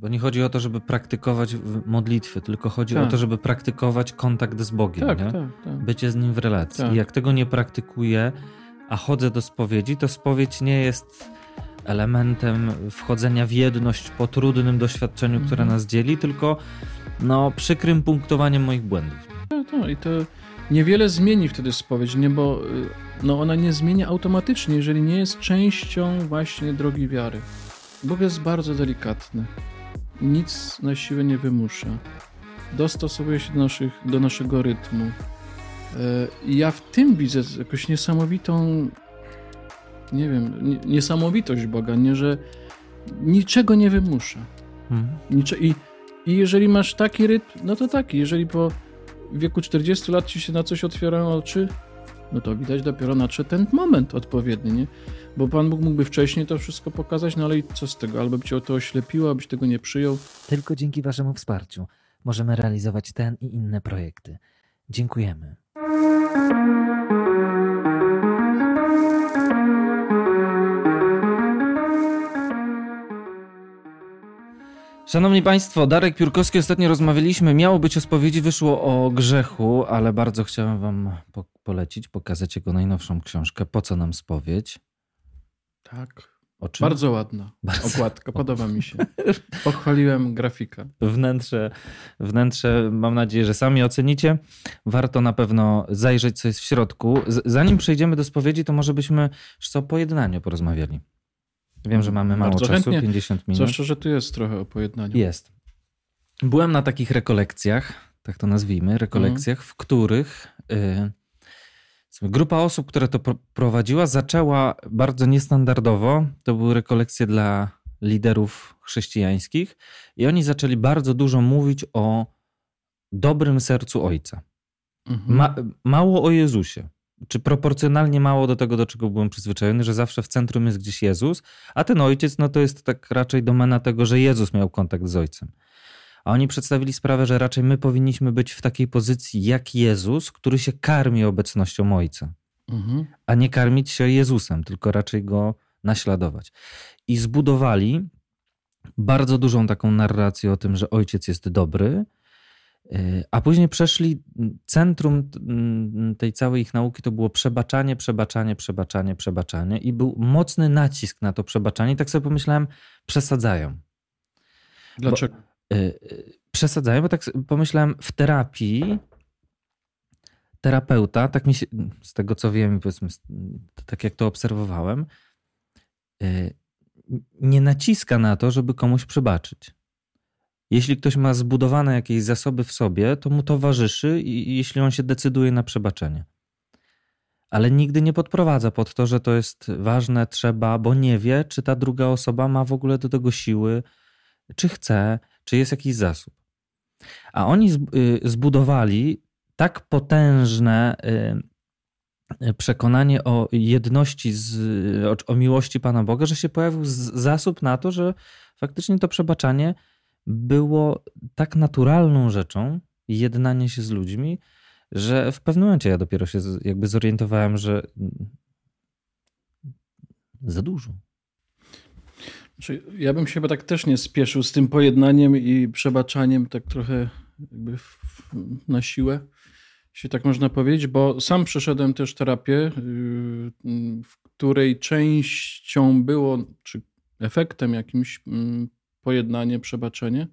Bo nie chodzi o to, żeby praktykować modlitwy, tylko chodzi tak. o to, żeby praktykować kontakt z Bogiem. Tak, nie? tak, tak. Bycie z Nim w relacji. Tak. I jak tego nie praktykuję, a chodzę do spowiedzi, to spowiedź nie jest elementem wchodzenia w jedność po trudnym doświadczeniu, które Mhm. nas dzieli, tylko no, przykrym punktowaniem moich błędów. No, to, I to niewiele zmieni wtedy spowiedź, nie, bo y, no, ona nie zmienia automatycznie, jeżeli nie jest częścią właśnie drogi wiary. Bóg jest bardzo delikatny. Nic na siłę nie wymusza. Dostosowuje się do, naszych, do naszego rytmu. Y, I ja w tym widzę jakąś niesamowitą, nie wiem, nie- niesamowitość Boga, nie, że niczego nie wymusza. Mhm. Nicze- I, I jeżeli masz taki rytm, no to taki. Jeżeli po wieku 40 lat ci się na coś otwierają oczy, no to widać dopiero nadszedł ten moment odpowiedni, nie? Bo Pan Bóg mógłby wcześniej to wszystko pokazać, no ale i co z tego? Albo by cię o to oślepiło, abyś tego nie przyjął. Tylko dzięki Waszemu wsparciu możemy realizować ten i inne projekty. Dziękujemy. Szanowni Państwo, Darek Piórkowski, ostatnio rozmawialiśmy, miało być o spowiedzi, wyszło o grzechu, ale bardzo chciałem Wam po polecić, pokazać jego najnowszą książkę, Po co nam spowiedź? Tak. Bardzo ładna Bardzo. okładka, podoba mi się. Pochwaliłem grafika. wnętrze, wnętrze, mam nadzieję, że sami ocenicie. Warto na pewno zajrzeć, co jest w środku. Zanim przejdziemy do spowiedzi, to może byśmy jeszcze o pojednaniu porozmawiali. Wiem, że mamy mało Bardzo czasu, chętnie. 50 minut. Zwłaszcza, że tu jest trochę o pojednaniu. Jest. Byłem na takich rekolekcjach, tak to nazwijmy, rekolekcjach, w których y, powiedzmy, grupa osób, która to pro- prowadziła, zaczęła bardzo niestandardowo. To były rekolekcje dla liderów chrześcijańskich i oni zaczęli bardzo dużo mówić o dobrym sercu Ojca. Mhm. Ma, mało o Jezusie. Czy proporcjonalnie mało do tego, do czego byłem przyzwyczajony, że zawsze w centrum jest gdzieś Jezus, a ten ojciec, no to jest tak raczej domena tego, że Jezus miał kontakt z ojcem. A oni przedstawili sprawę, że raczej my powinniśmy być w takiej pozycji jak Jezus, który się karmi obecnością ojca, Mhm. a nie karmić się Jezusem, tylko raczej go naśladować. I zbudowali bardzo dużą taką narrację o tym, że ojciec jest dobry, Yy, A później przeszli, centrum tej całej ich nauki to było przebaczanie, przebaczanie, przebaczanie, przebaczanie i był mocny nacisk na to przebaczanie. I tak sobie pomyślałem, przesadzają. Dlaczego? Yy, Przesadzają, bo tak pomyślałem, w terapii terapeuta, tak mi się, z tego co wiem, powiedzmy, tak jak to obserwowałem, yy, nie naciska na to, żeby komuś przebaczyć. Jeśli ktoś ma zbudowane jakieś zasoby w sobie, to mu towarzyszy, i jeśli on się decyduje na przebaczenie. Ale nigdy nie podprowadza pod to, że to jest ważne, trzeba, bo nie wie, czy ta druga osoba ma w ogóle do tego siły, czy chce, czy jest jakiś zasób. A oni y, zbudowali tak potężne y, y, przekonanie o jedności, z, o, o miłości Pana Boga, że się pojawił zasób na to, że faktycznie to przebaczanie było tak naturalną rzeczą, jednanie się z ludźmi, że w pewnym momencie ja dopiero się jakby zorientowałem, że mm, za dużo. Znaczy, ja bym się chyba tak też nie spieszył z tym pojednaniem i przebaczaniem tak trochę jakby w, na siłę, jeśli tak można powiedzieć, bo sam przeszedłem też terapię, yy, w której częścią było, czy efektem jakimś mm, pojednanie, przebaczenie,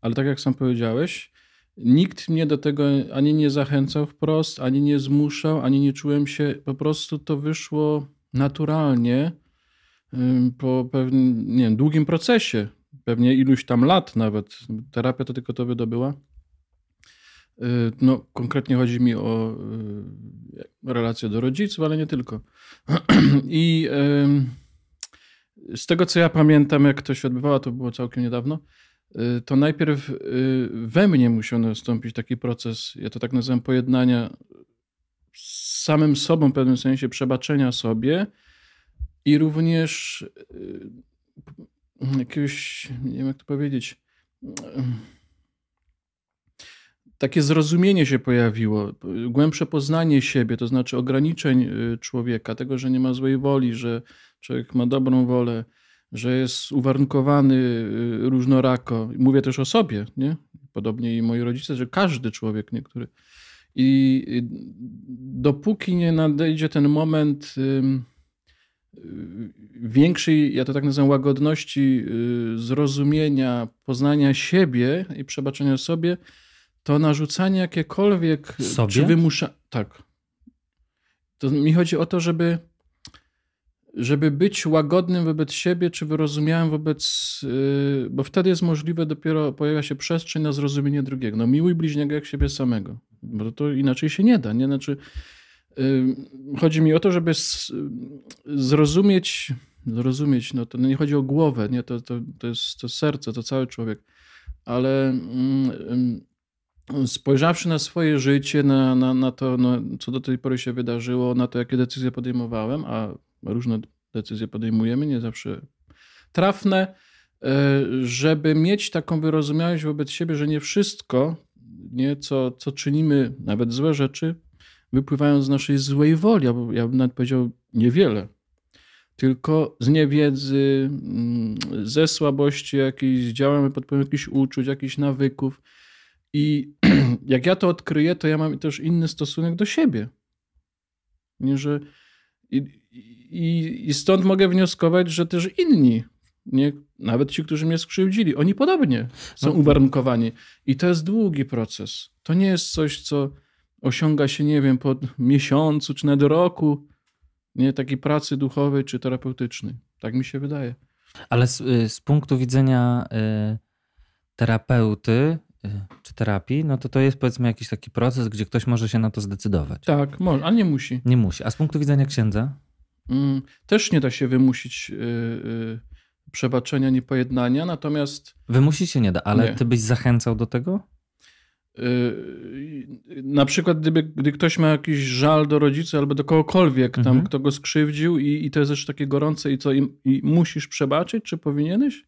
ale tak jak sam powiedziałeś, nikt mnie do tego ani nie zachęcał wprost, ani nie zmuszał, ani nie czułem się, po prostu to wyszło naturalnie, po pewnym, nie wiem, długim procesie, pewnie iluś tam lat nawet, terapia to tylko to wydobyła. Yy, No, konkretnie chodzi mi o yy, relacje do rodziców, ale nie tylko. I z tego, co ja pamiętam, jak to się odbywało, to było całkiem niedawno, yy, to najpierw we mnie musiał nastąpić taki proces, ja to tak nazywam, pojednania z samym sobą, w pewnym sensie przebaczenia sobie, i również y, jakiegoś, nie wiem jak to powiedzieć, y, takie zrozumienie się pojawiło, głębsze poznanie siebie, to znaczy ograniczeń y, człowieka, tego, że nie ma złej woli, że człowiek ma dobrą wolę, że jest uwarunkowany różnorako. Mówię też o sobie, nie? Podobnie i moi rodzice, że każdy człowiek, niektóry. I dopóki nie nadejdzie ten moment większej, ja to tak nazywam, łagodności, y, zrozumienia, poznania siebie i przebaczenia sobie, to narzucanie jakiekolwiek, sobie? czy wymusza... Tak. To mi chodzi o to, żeby żeby być łagodnym wobec siebie, czy wyrozumiałym wobec, yy, bo wtedy jest możliwe dopiero pojawia się przestrzeń na zrozumienie drugiego. No miłuj bliźniego jak siebie samego, bo to inaczej się nie da, nie? Znaczy, chodzi mi o to, żeby zrozumieć, zrozumieć, no to nie chodzi o głowę, nie? To, to, to jest to serce, to cały człowiek, ale yy, spojrzawszy na swoje życie, na, na, na to, no, co do tej pory się wydarzyło, na to, jakie decyzje podejmowałem, a różne decyzje podejmujemy, nie zawsze trafne, e, żeby mieć taką wyrozumiałość wobec siebie, że nie wszystko, nie, co, co czynimy, nawet złe rzeczy, wypływają z naszej złej woli, albo ja bym nawet powiedział niewiele, tylko z niewiedzy, mm, ze słabości jakiejś, działamy pod wpływem jakichś uczuć, jakichś nawyków. I jak ja to odkryję, to ja mam też inny stosunek do siebie. Nie, że i, i, I stąd mogę wnioskować, że też inni, nie, nawet ci, którzy mnie skrzywdzili, oni podobnie są no. uwarunkowani. I to jest długi proces. To nie jest coś, co osiąga się, nie wiem, po miesiącu czy nawet roku, nie takiej pracy duchowej czy terapeutycznej. Tak mi się wydaje. Ale z, y, z punktu widzenia y, terapeuty y, czy terapii, no to to jest powiedzmy jakiś taki proces, gdzie ktoś może się na to zdecydować. Tak, może, ale nie musi. Nie musi. A z punktu widzenia księdza? Mm, też nie da się wymusić y, y, przebaczenia, niepojednania, natomiast... Wymusić się nie da, ale nie. ty byś zachęcał do tego? Y, na przykład, gdyby, gdy ktoś ma jakiś żal do rodziców albo do kogokolwiek, mhm. tam, kto go skrzywdził i, i to jest też takie gorące i co, i, i musisz przebaczyć, czy powinieneś?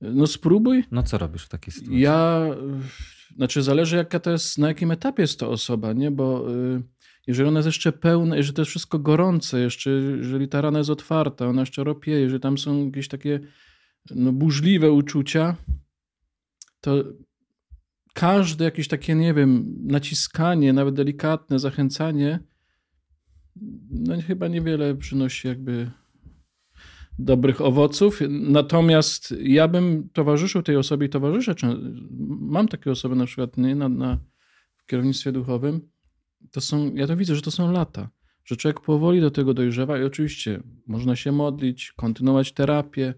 No spróbuj. No co robisz w takiej sytuacji? Ja, znaczy zależy jaka to jest, na jakim etapie jest to osoba, nie? Bo jeżeli ona jest jeszcze pełna, jeżeli to jest wszystko gorące, jeszcze jeżeli ta rana jest otwarta, ona jeszcze ropieje, jeżeli tam są jakieś takie no, burzliwe uczucia, to każde jakieś takie, nie wiem, naciskanie, nawet delikatne zachęcanie, no chyba niewiele przynosi jakby dobrych owoców. Natomiast ja bym towarzyszył tej osobie i towarzyszę. Mam takie osoby na przykład nie, na, na, w kierownictwie duchowym, to są, ja to widzę, że to są lata, że człowiek powoli do tego dojrzewa i oczywiście można się modlić, kontynuować terapię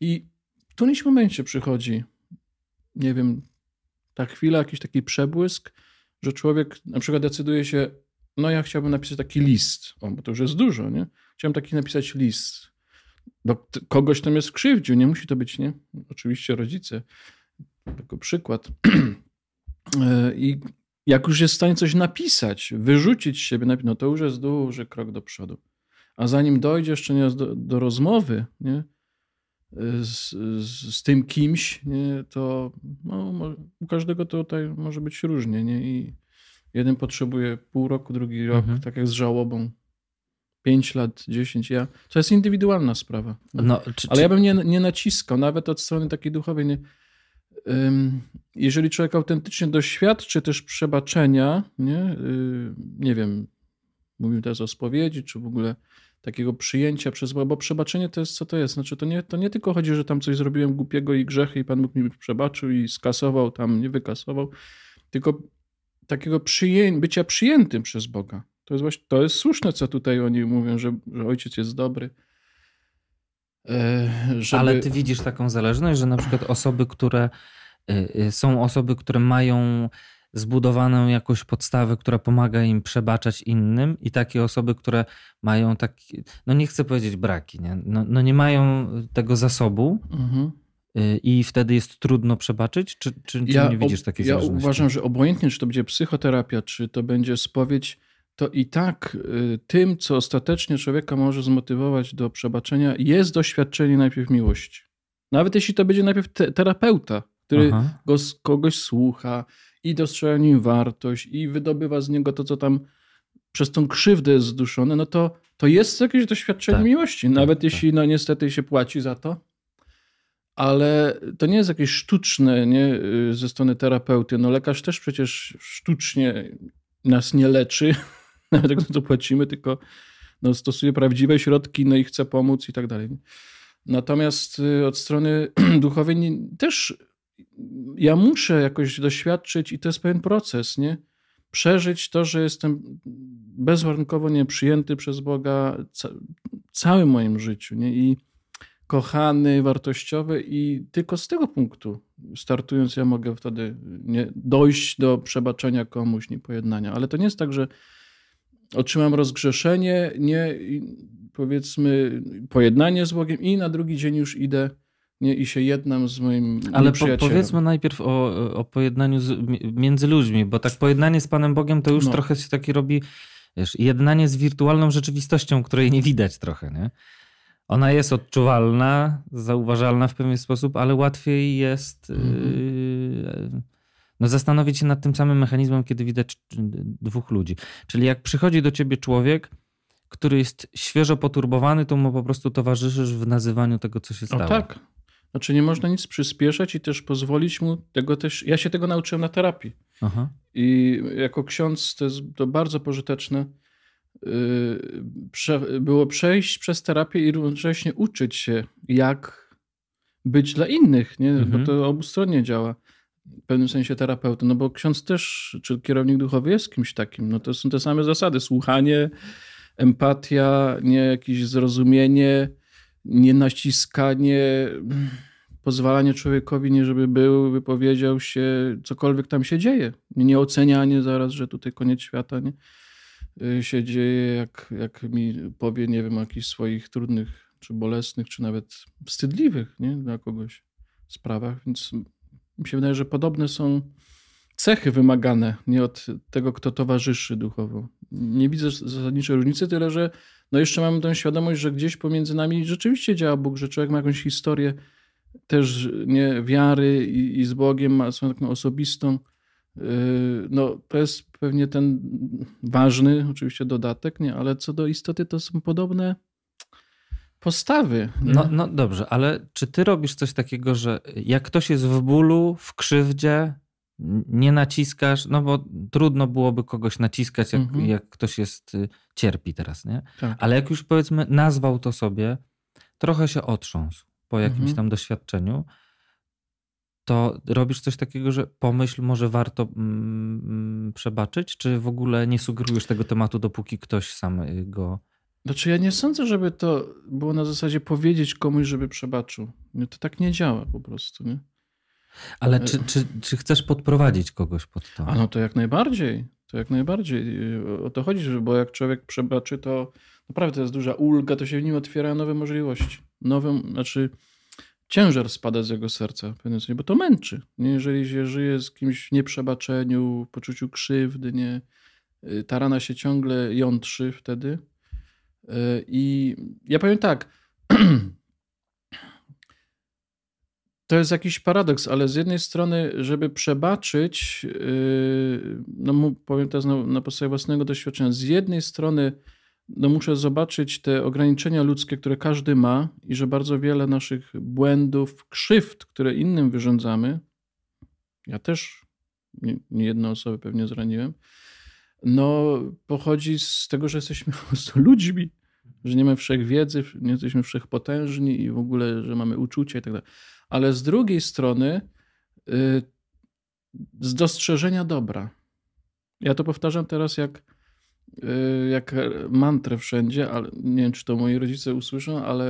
i w którymś momencie przychodzi, nie wiem, ta chwila, jakiś taki przebłysk, że człowiek na przykład decyduje się, no ja chciałbym napisać taki list, o, bo to już jest dużo, nie? Chciałem taki napisać list. Do kogoś tam jest skrzywdził, nie musi to być, nie? Oczywiście rodzice, jako przykład. E, I jak już jest w stanie coś napisać, wyrzucić z siebie, no to już jest duży krok do przodu. A zanim dojdzie jeszcze nie do, do rozmowy nie, z, z, z, tym kimś, nie, to no, u każdego to tutaj może być różnie. Nie? I jeden potrzebuje pół roku, drugi rok, mhm. tak jak z żałobą. Pięć lat, dziesięć, ja. To jest indywidualna sprawa. No, czy, Ale ja bym nie, nie naciskał, nawet od strony takiej duchowej. Nie, jeżeli człowiek autentycznie doświadczy też przebaczenia, nie, y, nie wiem, mówimy teraz o spowiedzi, czy w ogóle takiego przyjęcia przez Boga, bo przebaczenie to jest co to jest. Znaczy, to nie, to nie tylko chodzi, że tam coś zrobiłem głupiego i grzechy i Pan Bóg mi przebaczył i skasował, tam nie wykasował, tylko takiego przyję bycia przyjętym przez Boga. To jest właśnie, to jest słuszne, co tutaj oni mówią, że, że ojciec jest dobry. E, żeby... Ale ty widzisz taką zależność, że na przykład osoby, które Y, y, są osoby, które mają zbudowaną jakąś podstawę, która pomaga im przebaczać innym i takie osoby, które mają taki, no nie chcę powiedzieć braki, nie? No, no nie mają tego zasobu mhm. Y, i wtedy jest trudno przebaczyć? Czy, czy, czy ja, nie widzisz takiej Ja uważam, że obojętnie, czy to będzie psychoterapia, czy to będzie spowiedź, to i tak tym, co ostatecznie człowieka może zmotywować do przebaczenia, jest doświadczenie najpierw miłości. Nawet jeśli to będzie najpierw te terapeuta, który go, kogoś słucha i dostrzega nim wartość i wydobywa z niego to, co tam przez tą krzywdę jest zduszone, no to, to jest jakieś doświadczenie tak. miłości. Tak, Nawet tak, jeśli no niestety się płaci za to, ale to nie jest jakieś sztuczne nie, y, ze strony terapeuty. No lekarz też przecież sztucznie nas nie leczy, nawet jak za to płacimy, tylko no, stosuje prawdziwe środki, no i chce pomóc i tak dalej. Natomiast y, od strony duchowej też ja muszę jakoś doświadczyć i to jest pewien proces, nie? Przeżyć to, że jestem bezwarunkowo nieprzyjęty przez Boga ca całym moim życiu, nie? I kochany, wartościowy i tylko z tego punktu startując ja mogę wtedy nie, dojść do przebaczenia komuś, nie pojednania. Ale to nie jest tak, że otrzymam rozgrzeszenie, nie, powiedzmy pojednanie z Bogiem i na drugi dzień już idę nie, i się jednam z moim Ale po, powiedzmy najpierw o, o pojednaniu z, między ludźmi, bo tak pojednanie z Panem Bogiem to już no. trochę się taki robi, wiesz, jednanie z wirtualną rzeczywistością, której nie widać trochę, nie? Ona jest odczuwalna, zauważalna w pewien sposób, ale łatwiej jest yy, no, zastanowić się nad tym samym mechanizmem, kiedy widać dwóch ludzi. Czyli jak przychodzi do ciebie człowiek, który jest świeżo poturbowany, to mu po prostu towarzyszysz w nazywaniu tego, co się stało. O tak. Znaczy nie można nic przyspieszać i też pozwolić mu tego też. Ja się tego nauczyłem na terapii. Aha. I jako ksiądz to jest to bardzo pożyteczne Y, było przejść przez terapię i równocześnie uczyć się, jak być dla innych, nie? Mhm. bo to obustronnie działa. W pewnym sensie terapeuty, no bo ksiądz też, czy kierownik duchowy jest kimś takim. No to są te same zasady. Słuchanie, empatia, nie jakieś zrozumienie, nie naciskanie, pozwalanie człowiekowi, nie żeby był, wypowiedział się, cokolwiek tam się dzieje. Nie ocenianie zaraz, że tutaj koniec świata, nie? Y, się dzieje, jak, jak mi powie, nie wiem, jakichś swoich trudnych, czy bolesnych, czy nawet wstydliwych nie? dla kogoś sprawach. Więc mi się wydaje, że podobne są cechy wymagane, nie od tego, kto towarzyszy duchowo. Nie widzę zasadniczej różnicy, tyle że no jeszcze mam tę świadomość, że gdzieś pomiędzy nami rzeczywiście działa Bóg, że człowiek ma jakąś historię też nie wiary i, i z Bogiem, ma swoją taką osobistą Yy, no, to jest pewnie ten ważny oczywiście dodatek, nie? ale co do istoty to są podobne postawy. No, no dobrze, ale czy ty robisz coś takiego, że jak ktoś jest w bólu, w krzywdzie, nie naciskasz, no bo trudno byłoby kogoś naciskać, jak, mhm. jak ktoś jest, y, cierpi teraz, nie? Tak. Ale jak już powiedzmy nazwał to sobie, trochę się otrząsł po jakimś mhm. tam doświadczeniu, to robisz coś takiego, że pomyśl, może warto mm, mm, przebaczyć, czy w ogóle nie sugerujesz tego tematu, dopóki ktoś sam y, go. Znaczy, ja nie sądzę, żeby to było na zasadzie powiedzieć komuś, żeby przebaczył. To tak nie działa po prostu. Nie? Ale e, czy, czy, czy chcesz podprowadzić kogoś pod to? A no to jak najbardziej. To jak najbardziej. Y, o to chodzi, bo jak człowiek przebaczy, to naprawdę to jest duża ulga, to się w nim otwierają nowe możliwości. Nowe, znaczy ciężar spada z jego serca, bo to męczy. Nie? Jeżeli się żyje z kimś w nieprzebaczeniu, w poczuciu krzywdy, nie? Y, ta rana się ciągle jątrzy wtedy. I ja powiem tak, to jest jakiś paradoks, ale z jednej strony, żeby przebaczyć, y, no powiem teraz na, na podstawie własnego doświadczenia, z jednej strony no muszę zobaczyć te ograniczenia ludzkie, które każdy ma i że bardzo wiele naszych błędów, krzywd, które innym wyrządzamy, ja też nie, nie jedną osobę pewnie zraniłem, no pochodzi z tego, że jesteśmy po prostu ludźmi, że nie mamy wszechwiedzy, nie jesteśmy wszechpotężni i w ogóle, że mamy uczucie i tak dalej. Ale z drugiej strony y, z dostrzeżenia dobra. Ja to powtarzam teraz jak Y, jak mantrę wszędzie, ale nie wiem, czy to moi rodzice usłyszą, ale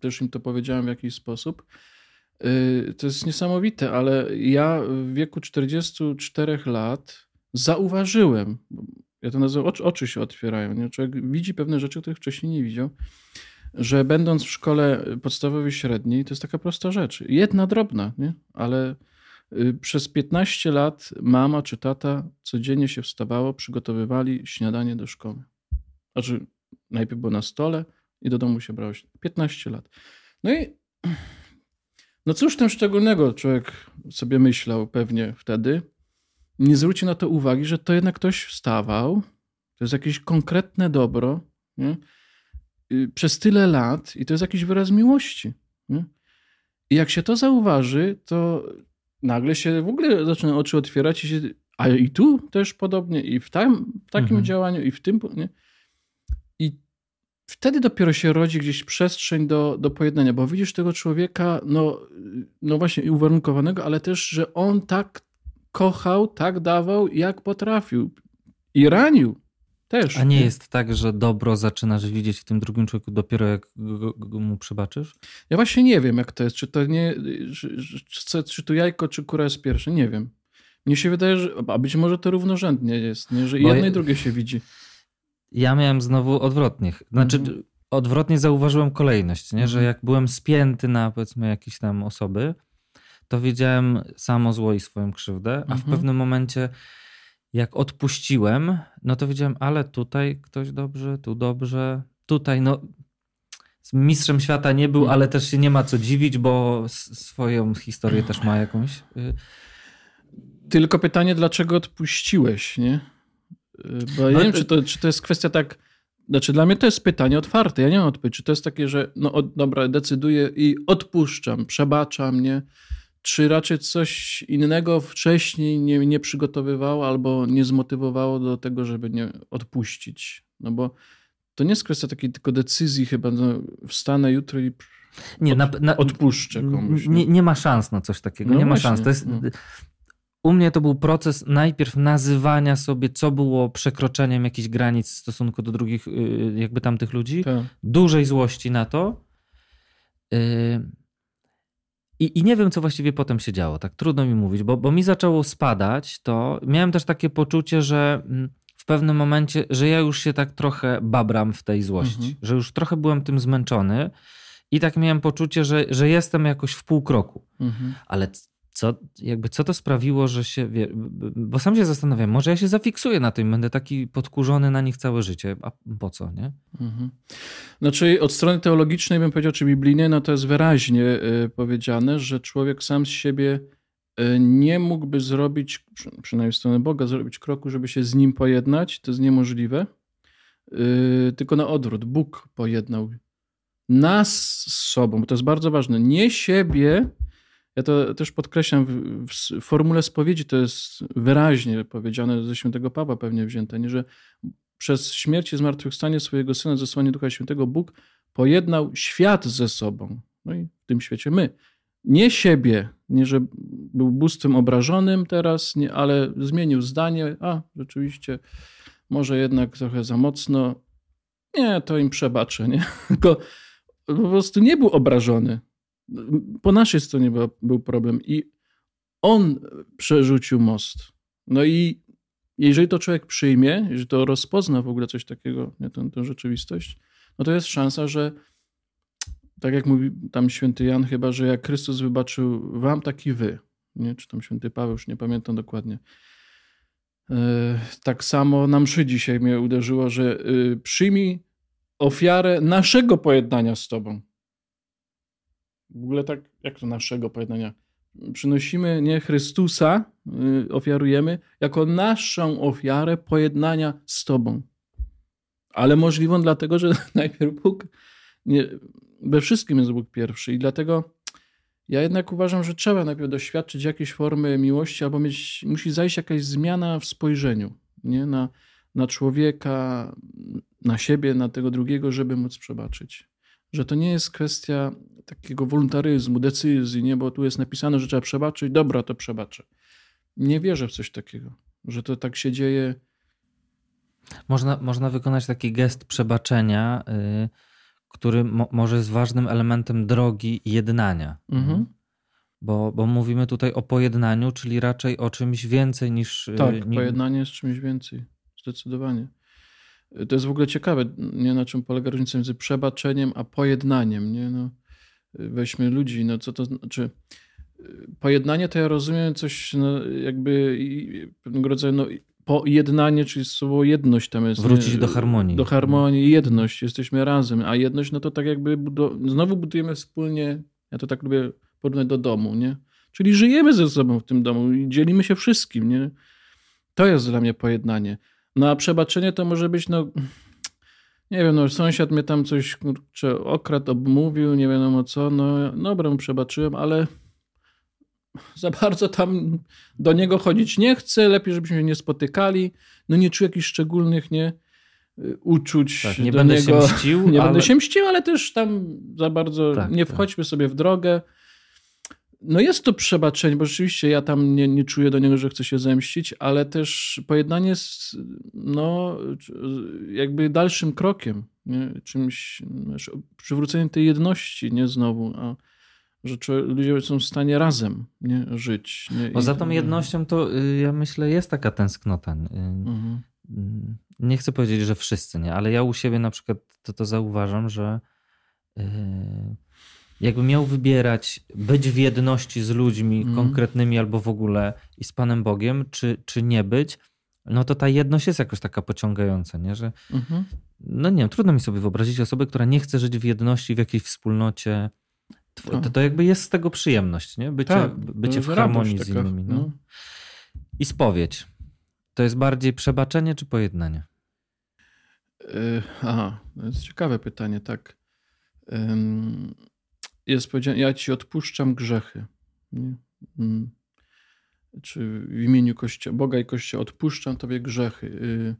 też im to powiedziałem w jakiś sposób. Y, to jest niesamowite, ale ja w wieku 44 lat zauważyłem, ja to nazywam, oczy, oczy się otwierają, nie? człowiek widzi pewne rzeczy, których wcześniej nie widział, że będąc w szkole podstawowej, średniej, to jest taka prosta rzecz. Jedna drobna, nie? ale Y, przez 15 lat mama czy tata codziennie się wstawało, przygotowywali śniadanie do szkoły. Znaczy, najpierw było na stole i do domu się brało. 15 lat. No i no cóż tam szczególnego człowiek sobie myślał pewnie wtedy. Nie zwróci na to uwagi, że to jednak ktoś wstawał. To jest jakieś konkretne dobro nie? Y, przez tyle lat i to jest jakiś wyraz miłości. Nie? I jak się to zauważy, to nagle się w ogóle zaczyna oczy otwierać i się, a i tu też podobnie, i w, tam, w takim Mhm. działaniu, i w tym. Nie? I wtedy dopiero się rodzi gdzieś przestrzeń do, do pojednania, bo widzisz tego człowieka, no, no właśnie, uwarunkowanego, ale też, że on tak kochał, tak dawał, jak potrafił. I ranił też. A nie jest tak, że dobro zaczynasz widzieć w tym drugim człowieku dopiero jak mu przebaczysz? Ja właśnie nie wiem, jak to jest. Czy to nie, czy, czy, to jajko, czy kura jest pierwsze? Nie wiem. Mnie się wydaje, że, a być może to równorzędnie jest, nie? że Bo jedno ja- i drugie się widzi. Ja miałem znowu odwrotnie. Znaczy, Mhm. odwrotnie zauważyłem kolejność, nie? że Mhm. jak byłem spięty na powiedzmy jakieś tam osoby, to wiedziałem samo zło i swoją krzywdę, a w Mhm. pewnym momencie jak odpuściłem, no to wiedziałem, ale tutaj ktoś dobrze, tu dobrze, tutaj no mistrzem świata nie był, Mhm. ale też się nie ma co dziwić, bo swoją historię też ma jakąś. y, Tylko pytanie, dlaczego odpuściłeś, nie? Y, Bo ja No, nie wiem, czy to, czy to jest kwestia tak. Znaczy, dla mnie to jest pytanie otwarte. Ja nie mam odpowiedzi. Czy to jest takie, że no od, dobra, decyduję i odpuszczam, przebaczam, nie? Czy raczej coś innego wcześniej nie, nie przygotowywało albo nie zmotywowało do tego, żeby nie odpuścić? No bo to nie jest kwestia takiej tylko decyzji chyba, no, wstanę jutro i Nie, od, na, na, odpuszczę komuś. Nie, nie ma szans na coś takiego. No nie ma właśnie, szans. To jest, no. U mnie to był proces najpierw nazywania sobie, co było przekroczeniem jakichś granic w stosunku do drugich, y, jakby tamtych ludzi. Tak. Dużej złości na to. Y, I, I nie wiem, co właściwie potem się działo. Tak trudno mi mówić, bo, bo mi zaczęło spadać to. Miałem też takie poczucie, że mm, w pewnym momencie, że ja już się tak trochę babram w tej złości, Mhm. że już trochę byłem tym zmęczony i tak miałem poczucie, że, że jestem jakoś w pół kroku. Mhm. Ale co, jakby co to sprawiło, że się. Wie, bo sam się zastanawiam, może ja się zafiksuję na tym, będę taki podkurzony na nich całe życie. A po co, nie? Mhm. Znaczy, od strony teologicznej bym powiedział, czy biblijnej, no to jest wyraźnie y, powiedziane, że człowiek sam z siebie y, nie mógłby zrobić, przy- przynajmniej w stronę Boga, zrobić kroku, żeby się z nim pojednać. To jest niemożliwe. Y, tylko na odwrót. Bóg pojednał nas z sobą, bo to jest bardzo ważne. Nie siebie. Ja to też podkreślam, w, formule spowiedzi to jest wyraźnie powiedziane ze świętego Pawła pewnie wzięte, nie, że przez śmierć i zmartwychwstanie swojego Syna, zesłanie Ducha Świętego, Bóg pojednał świat ze sobą. No i w tym świecie my. Nie siebie, nie że był bóstwem obrażonym teraz, nie, ale zmienił zdanie. A, rzeczywiście, może jednak trochę za mocno. Nie, to im przebaczę, nie? Tylko po prostu nie był obrażony. Po naszej stronie był, problem i on przerzucił most. No i jeżeli to człowiek przyjmie, jeżeli to rozpozna w ogóle coś takiego, nie, tę, tę rzeczywistość, no to jest szansa, że tak jak mówi tam święty Jan chyba, że jak Chrystus wybaczył wam, tak i wy. Nie? Czy tam święty Paweł, już nie pamiętam dokładnie. E, Tak samo na mszy dzisiaj mnie uderzyło, że y, przyjmij ofiarę naszego pojednania z tobą. W ogóle tak, jak to naszego pojednania? Przynosimy nie Chrystusa, y, ofiarujemy, jako naszą ofiarę pojednania z Tobą. Ale możliwą dlatego, że najpierw Bóg, nie, we wszystkim jest Bóg pierwszy i dlatego ja jednak uważam, że trzeba najpierw doświadczyć jakiejś formy miłości albo mieć, musi zajść jakaś zmiana w spojrzeniu nie? Na, na człowieka, na siebie, na tego drugiego, żeby móc przebaczyć. Że to nie jest kwestia takiego wolontaryzmu, decyzji, nie? bo tu jest napisane, że trzeba przebaczyć, dobra, to przebaczę. Nie wierzę w coś takiego, że to tak się dzieje. Można, można wykonać taki gest przebaczenia, y, który mo, może jest ważnym elementem drogi jednania. Mhm. Bo, bo mówimy tutaj o pojednaniu, czyli raczej o czymś więcej niż. y, Tak, ni- pojednanie jest czymś więcej, zdecydowanie. To jest w ogóle ciekawe, nie na czym polega różnica między przebaczeniem a pojednaniem. Nie? No, weźmy ludzi, no co to znaczy. Pojednanie to ja rozumiem coś no, jakby pewnego rodzaju no, pojednanie, czyli słowo jedność tam jest. Wrócić nie? do harmonii. Do harmonii, jedność, jesteśmy razem, a jedność no to tak jakby budo- znowu budujemy wspólnie, ja to tak lubię porównać do domu, nie? Czyli żyjemy ze sobą w tym domu i dzielimy się wszystkim, nie? To jest dla mnie pojednanie. No a przebaczenie to może być, no nie wiem, no sąsiad mnie tam coś kurczę, okradł, obmówił, nie wiadomo co, no dobra, mu przebaczyłem, ale za bardzo tam do niego chodzić nie chcę, lepiej żebyśmy się nie spotykali, no nie czuję jakichś szczególnych, nie, y, uczuć Tak, nie do będę niego. się mścił, Nie ale... będę się mścił, ale też tam za bardzo Tak, nie tak. wchodźmy sobie w drogę. No jest to przebaczenie, bo rzeczywiście ja tam nie, nie czuję do niego, że chcę się zemścić, ale też pojednanie jest no, jakby dalszym krokiem, nie? czymś, przywróceniem tej jedności, nie znowu, a że ludzie są w stanie razem nie? żyć. Nie? Bo I- za tą jednością to y, ja myślę jest taka tęsknota. Y, Mhm. Mm, nie chcę powiedzieć, że wszyscy, nie, ale ja u siebie na przykład to, to zauważam, że yy, jakby miał wybierać być w jedności z ludźmi Mhm. konkretnymi albo w ogóle i z Panem Bogiem, czy, czy nie być, no to ta jedność jest jakoś taka pociągająca, nie? że Mhm. no nie wiem, trudno mi sobie wyobrazić osobę, która nie chce żyć w jedności, w jakiejś wspólnocie. Tw- To, to jakby jest z tego przyjemność, nie? Bycie, Tak, bycie w harmonii radość z taka, innymi. No. no. I spowiedź. To jest bardziej przebaczenie czy pojednanie? Y, Aha, to jest ciekawe pytanie, tak. Ym, Jest powiedziane, ja ci odpuszczam grzechy. Mm. Czy w imieniu Kościoła, Boga i Kościoła odpuszczam tobie grzechy. Y,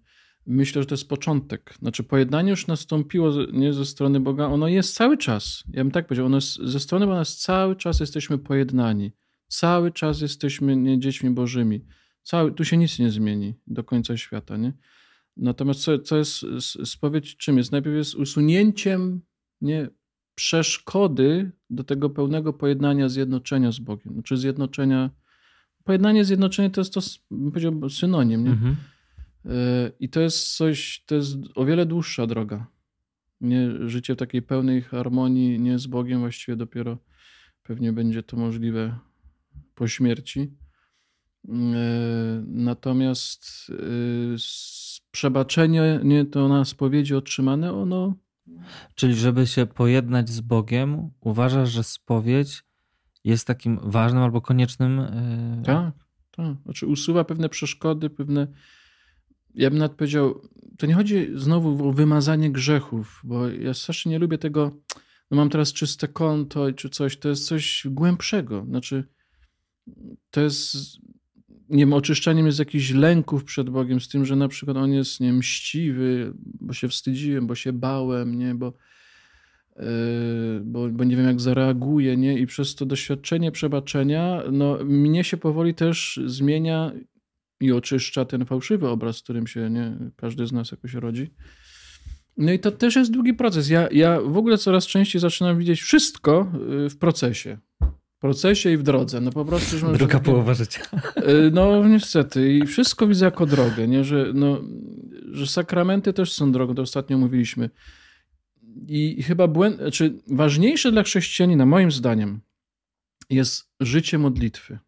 Myślę, że to jest początek. Znaczy pojednanie już nastąpiło nie ze strony Boga, ono jest cały czas. Ja bym tak powiedział, ono jest, ze strony Boga jest cały czas jesteśmy pojednani. Cały czas jesteśmy nie, dziećmi Bożymi. Cały, tu się nic nie zmieni do końca świata, nie? Natomiast co, co jest spowiedź czym jest? Najpierw jest usunięciem nie, przeszkody do tego pełnego pojednania, zjednoczenia z Bogiem. Znaczy zjednoczenia... Pojednanie, zjednoczenie to jest to, bym powiedział, synonim. Nie? Mhm. E, I to jest coś, to jest o wiele dłuższa droga. Nie, życie w takiej pełnej harmonii nie z Bogiem właściwie dopiero pewnie będzie to możliwe po śmierci. E, Natomiast e, przebaczenie, nie to na spowiedzi otrzymane, ono Czyli żeby się pojednać z Bogiem, uważasz, że spowiedź jest takim ważnym albo koniecznym. yy, Tak, tak. Znaczy usuwa pewne przeszkody, pewne. Ja bym nawet powiedział, to nie chodzi znowu o wymazanie grzechów, bo ja strasznie nie lubię tego, no mam teraz czyste konto czy coś, to jest coś głębszego. Znaczy, to jest, nie wiem, oczyszczaniem jest jakichś lęków przed Bogiem, z tym, że na przykład On jest, nie mściwy, bo się wstydziłem, bo się bałem, nie, bo Yy, bo, bo nie wiem, jak zareaguje, nie? I przez to doświadczenie przebaczenia, no, mnie się powoli też zmienia i oczyszcza ten fałszywy obraz, z którym się nie, każdy z nas jakoś rodzi. No i to też jest długi proces. Ja, ja w ogóle coraz częściej zaczynam widzieć wszystko yy, w procesie. Procesie i w drodze. No po prostu, że Druga połowa życia. Y, No niestety i wszystko widzę jako drogę, nie? Że, no, że sakramenty też są drogą, to ostatnio mówiliśmy. I chyba błęd, czy ważniejsze dla chrześcijanina, moim zdaniem, jest życie modlitwy,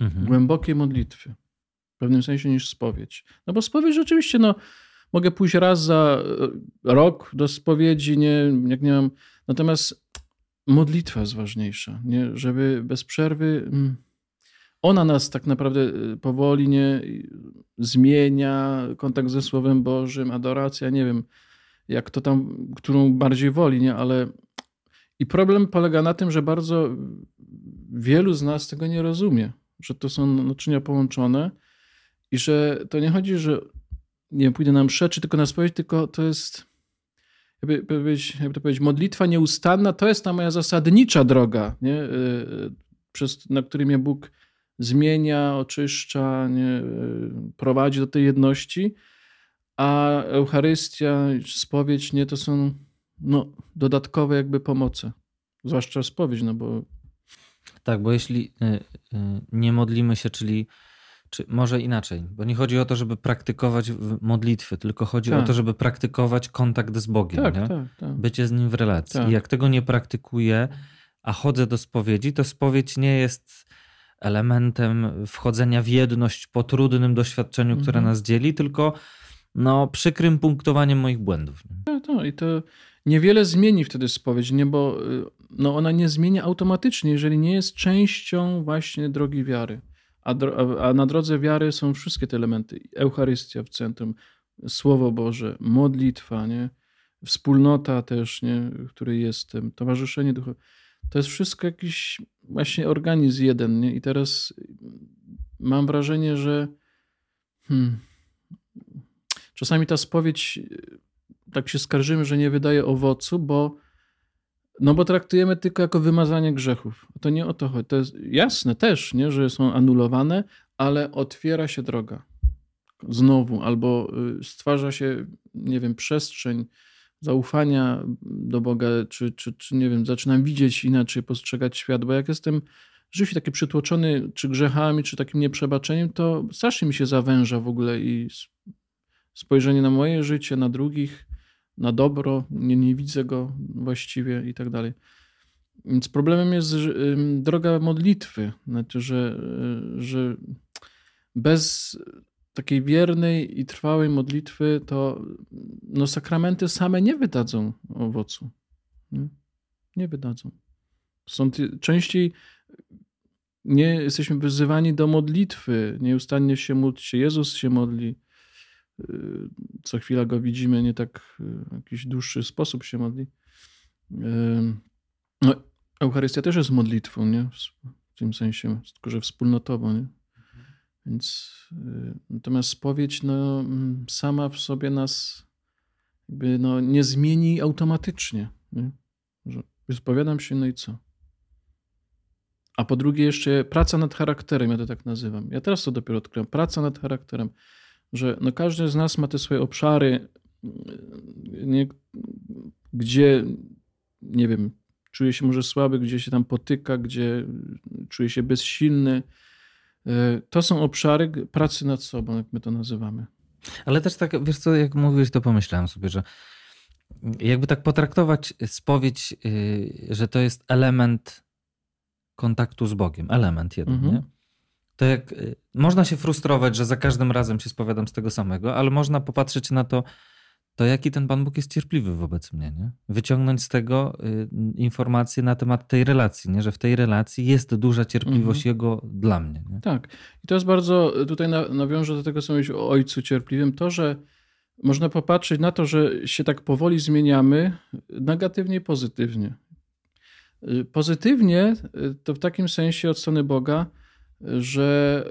Mhm. głębokiej modlitwy, w pewnym sensie niż spowiedź. No bo spowiedź rzeczywiście, no, mogę pójść raz za e, rok do spowiedzi, nie, jak nie mam. Natomiast modlitwa jest ważniejsza, nie? żeby bez przerwy. mm, Ona nas tak naprawdę y, powoli nie zmienia, kontakt ze Słowem Bożym, adoracja, nie wiem, jak to tam, którą bardziej woli, nie, ale i problem polega na tym, że bardzo wielu z nas tego nie rozumie, że to są naczynia połączone i że to nie chodzi, że nie pójdę na mszę, czy tylko na spowiedź, tylko to jest jakby, powiedzieć, jakby to powiedzieć, modlitwa nieustanna to jest ta moja zasadnicza droga, nie? Y, Przez, na której mnie Bóg zmienia, oczyszcza, nie? Y, prowadzi do tej jedności, a Eucharystia, spowiedź, nie, to są no, dodatkowe jakby pomoce. Zwłaszcza spowiedź, no bo Tak, bo jeśli y, nie modlimy się, czyli czy może inaczej, bo nie chodzi o to, żeby praktykować modlitwy, tylko chodzi o Tak. to, żeby praktykować kontakt z Bogiem, tak, nie? tak, tak. bycie z nim w relacji. Tak. I jak tego nie praktykuję, a chodzę do spowiedzi, to spowiedź nie jest elementem wchodzenia w jedność po trudnym doświadczeniu, które Mhm. nas dzieli, tylko no, przykrym punktowaniem moich błędów. Tak, tak. I to niewiele zmieni wtedy spowiedź, nie? bo y, no, ona nie zmienia automatycznie, jeżeli nie jest częścią właśnie drogi wiary. A, dro- a- na drodze wiary są wszystkie te elementy. Eucharystia w centrum, Słowo Boże, modlitwa, nie? wspólnota też, nie? w której jestem, towarzyszenie duchowe. To jest wszystko jakiś właśnie organizm jeden. Nie? I teraz mam wrażenie, że hmm, czasami ta spowiedź, tak się skarżymy, że nie wydaje owocu, bo no bo traktujemy tylko jako wymazanie grzechów. To nie o to chodzi. To jest jasne też, nie, że są anulowane, ale otwiera się droga. Znowu, albo y, stwarza się, nie wiem, przestrzeń zaufania do Boga, czy, czy, czy nie wiem, zaczynam widzieć inaczej, postrzegać świat, bo jak jestem rzeczywiście taki przytłoczony czy grzechami, czy takim nieprzebaczeniem, to strasznie mi się zawęża w ogóle i spojrzenie na moje życie, na drugich, na dobro, nie, nie widzę go właściwie i tak dalej. Więc problemem jest droga modlitwy, znaczy, że, że bez takiej wiernej i trwałej modlitwy to no, sakramenty same nie wydadzą owocu. Nie, nie wydadzą. Są częściej nie jesteśmy wyzywani do modlitwy. Nieustannie się módlcie. Jezus się modli. Y, co chwila go widzimy, nie tak y, w jakiś dłuższy sposób się modli. Y, no, Eucharystia też jest modlitwą, nie? W tym sensie, tylko że wspólnotowo, nie? Więc natomiast spowiedź no, mm, sama w sobie nas jakby, no, nie zmieni automatycznie. Nie? Że wyspowiadam się, no i co? A po drugie jeszcze praca nad charakterem, ja to tak nazywam. Ja teraz to dopiero odkryłem. Praca nad charakterem że no każdy z nas ma te swoje obszary, nie, gdzie, nie wiem, czuje się może słaby, gdzie się tam potyka, gdzie czuje się bezsilny. E, to są obszary pracy nad sobą, jak my to nazywamy. Ale też tak, wiesz co, jak mówisz, to pomyślałem sobie, że jakby tak potraktować spowiedź, y, że to jest element kontaktu z Bogiem, element jeden, mhm. nie? To jak y, można się frustrować, że za każdym razem się spowiadam z tego samego, ale można popatrzeć na to, to jaki ten Pan Bóg jest cierpliwy wobec mnie, nie? Wyciągnąć z tego y, informacje na temat tej relacji, nie? Że w tej relacji jest duża cierpliwość mhm. Jego dla mnie. Nie? Tak. I to jest bardzo, tutaj nawiążę do tego, co mówisz o Ojcu Cierpliwym, to, że można popatrzeć na to, że się tak powoli zmieniamy, negatywnie i pozytywnie. Y, pozytywnie to w takim sensie od strony Boga, że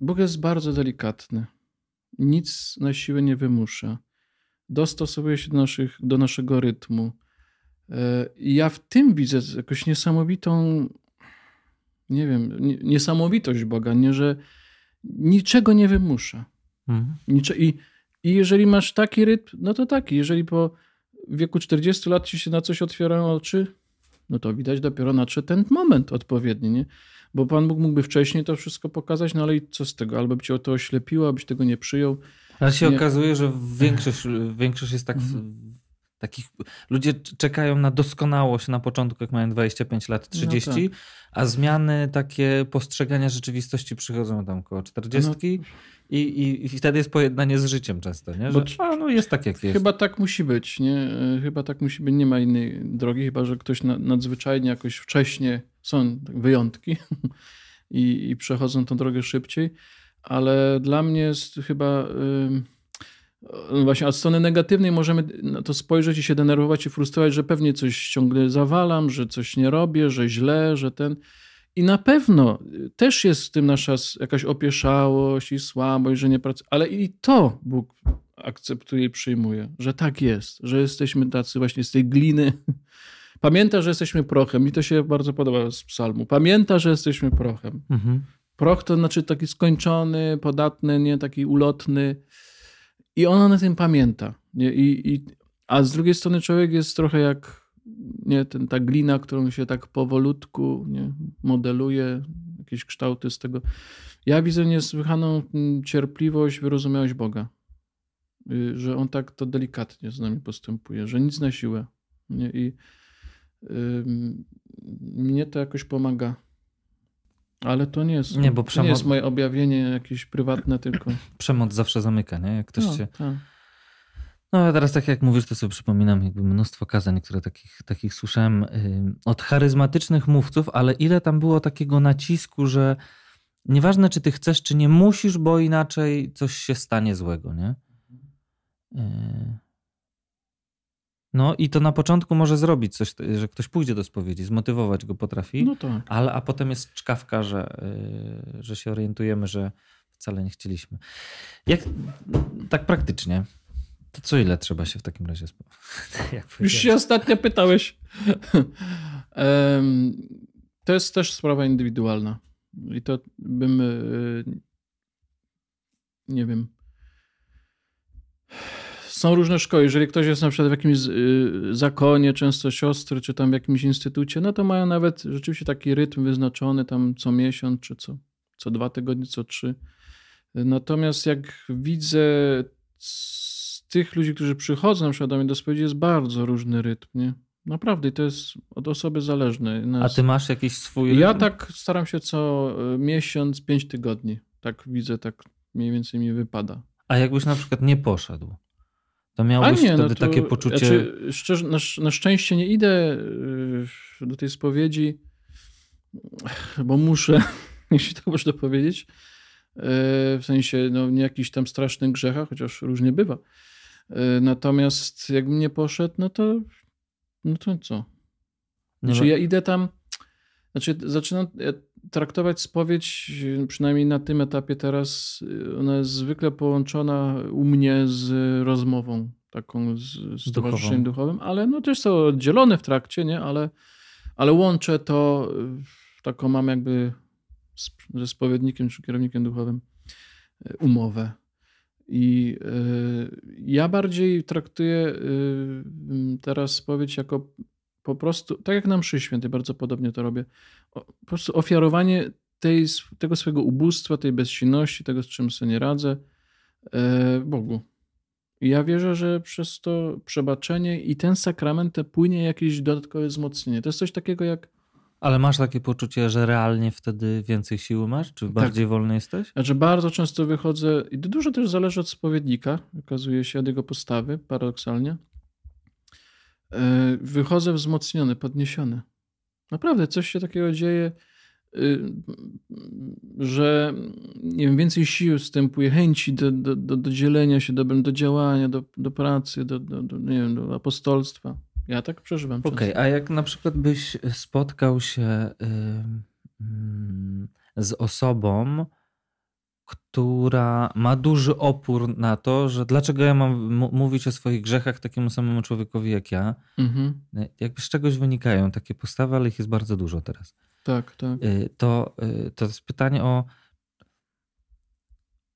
Bóg jest bardzo delikatny. Nic na siłę nie wymusza. Dostosowuje się do, naszych, do naszego rytmu. I ja w tym widzę jakąś niesamowitą, nie wiem, niesamowitość Boga, nie, że niczego nie wymusza. Mhm. Nicze, i, I jeżeli masz taki rytm, no to taki. Jeżeli po wieku 40 lat ci się na coś otwierają oczy, no to widać dopiero nadszedł ten moment odpowiedni. Nie? Bo Pan Bóg mógłby wcześniej to wszystko pokazać, no ale i co z tego? Albo by cię o to oślepiło, abyś tego nie przyjął. Ale się nie... okazuje, że większość, większość jest tak mhm. Takich ludzie czekają na doskonałość na początku, jak mają 25 lat, 30, no tak. a zmiany takie postrzegania rzeczywistości przychodzą tam około 40 no. i, i, i wtedy jest pojednanie z życiem często, nie? Że, a, no jest tak jak jest. Chyba tak musi być, nie? Chyba tak musi być, nie ma innej drogi, chyba że ktoś na, nadzwyczajnie jakoś wcześnie są wyjątki i, i przechodzą tą drogę szybciej, ale dla mnie jest chyba. No właśnie od strony negatywnej możemy na to spojrzeć i się denerwować i frustrować, że pewnie coś ciągle zawalam, że coś nie robię, że źle, że ten. I na pewno też jest w tym nasza jakaś opieszałość i słabość, że nie pracuje, ale i to Bóg akceptuje i przyjmuje, że tak jest, że jesteśmy tacy właśnie z tej gliny, Pamięta, że jesteśmy prochem. Mi to się bardzo podoba z psalmu. Pamięta, że jesteśmy prochem. Mhm. Proch to znaczy taki skończony, podatny, nie taki ulotny. I ona na tym pamięta. Nie? I, i, a z drugiej strony człowiek jest trochę jak nie, ten, ta glina, którą się tak powolutku nie, modeluje, jakieś kształty z tego. Ja widzę niesłychaną cierpliwość, wyrozumiałość Boga. Y, że On tak to delikatnie z nami postępuje, że nic na siłę. Nie? I mnie to jakoś pomaga. Ale to nie jest, nie, bo przemoc... nie jest moje objawienie jakieś prywatne tylko. Przemoc zawsze zamyka, nie? Jak ktoś no. Tak. No a teraz tak jak mówisz, to sobie przypominam jakby mnóstwo kazań, które takich, takich słyszałem od charyzmatycznych mówców, ale ile tam było takiego nacisku, że nieważne czy ty chcesz, czy nie musisz, bo inaczej coś się stanie złego, nie? Yy. No i to na początku może zrobić coś, że ktoś pójdzie do spowiedzi, zmotywować go potrafi, No tak. ale a potem jest czkawka, że, yy, że się orientujemy, że wcale nie chcieliśmy. Jak tak praktycznie, to co ile trzeba się w takim razie? Już się ostatnio pytałeś. To jest też sprawa indywidualna. I to bym, y, nie wiem. Są różne szkoły. Jeżeli ktoś jest na przykład w jakimś y, zakonie, często siostry, czy tam w jakimś instytucie, no to mają nawet rzeczywiście taki rytm wyznaczony tam co miesiąc, czy co, co dwa tygodnie, co trzy. Natomiast jak widzę z tych ludzi, którzy przychodzą na przykład do mnie do spowiedzi, jest bardzo różny rytm, nie? Naprawdę, i to jest od osoby zależne. A Nas- ty masz jakiś swój ja rytm? tak staram się co y, miesiąc, pięć tygodni. Tak widzę, tak mniej więcej mi wypada. A jakbyś na przykład nie poszedł, to miałbyś wtedy no to- takie poczucie... Znaczy, szczerze, na, na szczęście nie idę y, do tej spowiedzi, bo muszę, jeśli tak można powiedzieć. Y, W sensie, no nie jakiś tam strasznych grzechach, chociaż różnie bywa. Y, Natomiast jakbym nie poszedł, no to, no to co? Nie Znaczy ja idę tam, znaczy zaczynam traktować spowiedź, y, przynajmniej na tym etapie teraz, y, ona jest zwykle połączona u mnie z rozmową taką z, z towarzyszeniem duchowym, ale no też są oddzielone w trakcie, nie? Ale, ale łączę to, y, taką mam jakby z, ze spowiednikiem czy kierownikiem duchowym umowę. I y, ja bardziej traktuję y, teraz spowiedź jako po prostu, tak jak na mszy świętej, bardzo podobnie to robię, po prostu ofiarowanie tej, tego swojego ubóstwa, tej bezsilności, tego, z czym sobie nie radzę, e, Bogu. I ja wierzę, że przez to przebaczenie i ten sakrament te płynie jakieś dodatkowe wzmocnienie. To jest coś takiego jak Ale masz takie poczucie, że realnie wtedy więcej siły masz? Czy bardziej wolny jesteś? Znaczy bardzo często wychodzę, i dużo też zależy od spowiednika, okazuje się, od jego postawy, paradoksalnie. E, Wychodzę wzmocniony, podniesiony. Naprawdę coś się takiego dzieje, y, że nie wiem, więcej siły wstępuje, chęci do, do, do, do dzielenia się dobrem, do działania, do, do pracy, do, do, do, nie wiem, do apostolstwa. Ja tak przeżywam. Okej, często. a jak na przykład byś spotkał się ym, ym, z osobą, która ma duży opór na to, że dlaczego ja mam mówić o swoich grzechach takiemu samemu człowiekowi jak ja? Mhm. Jakby z czegoś wynikają takie postawy, ale ich jest bardzo dużo teraz. Tak, tak. Y, To, y, to jest pytanie o,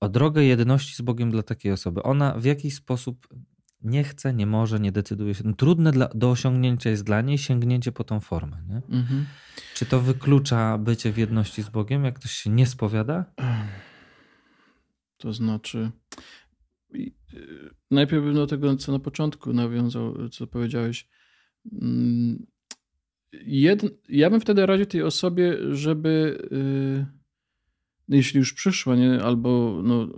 o drogę jedności z Bogiem dla takiej osoby. Ona w jakiś sposób nie chce, nie może, nie decyduje się. No, trudne dla, do osiągnięcia jest dla niej sięgnięcie po tą formę. Nie? Mhm. Czy to wyklucza bycie w jedności z Bogiem, jak ktoś się nie spowiada? To znaczy, y, najpierw bym do tego, co na początku nawiązał, co powiedziałeś. Mm, Jed, ja bym wtedy radził tej osobie, żeby, y, jeśli już przyszła, nie, albo no,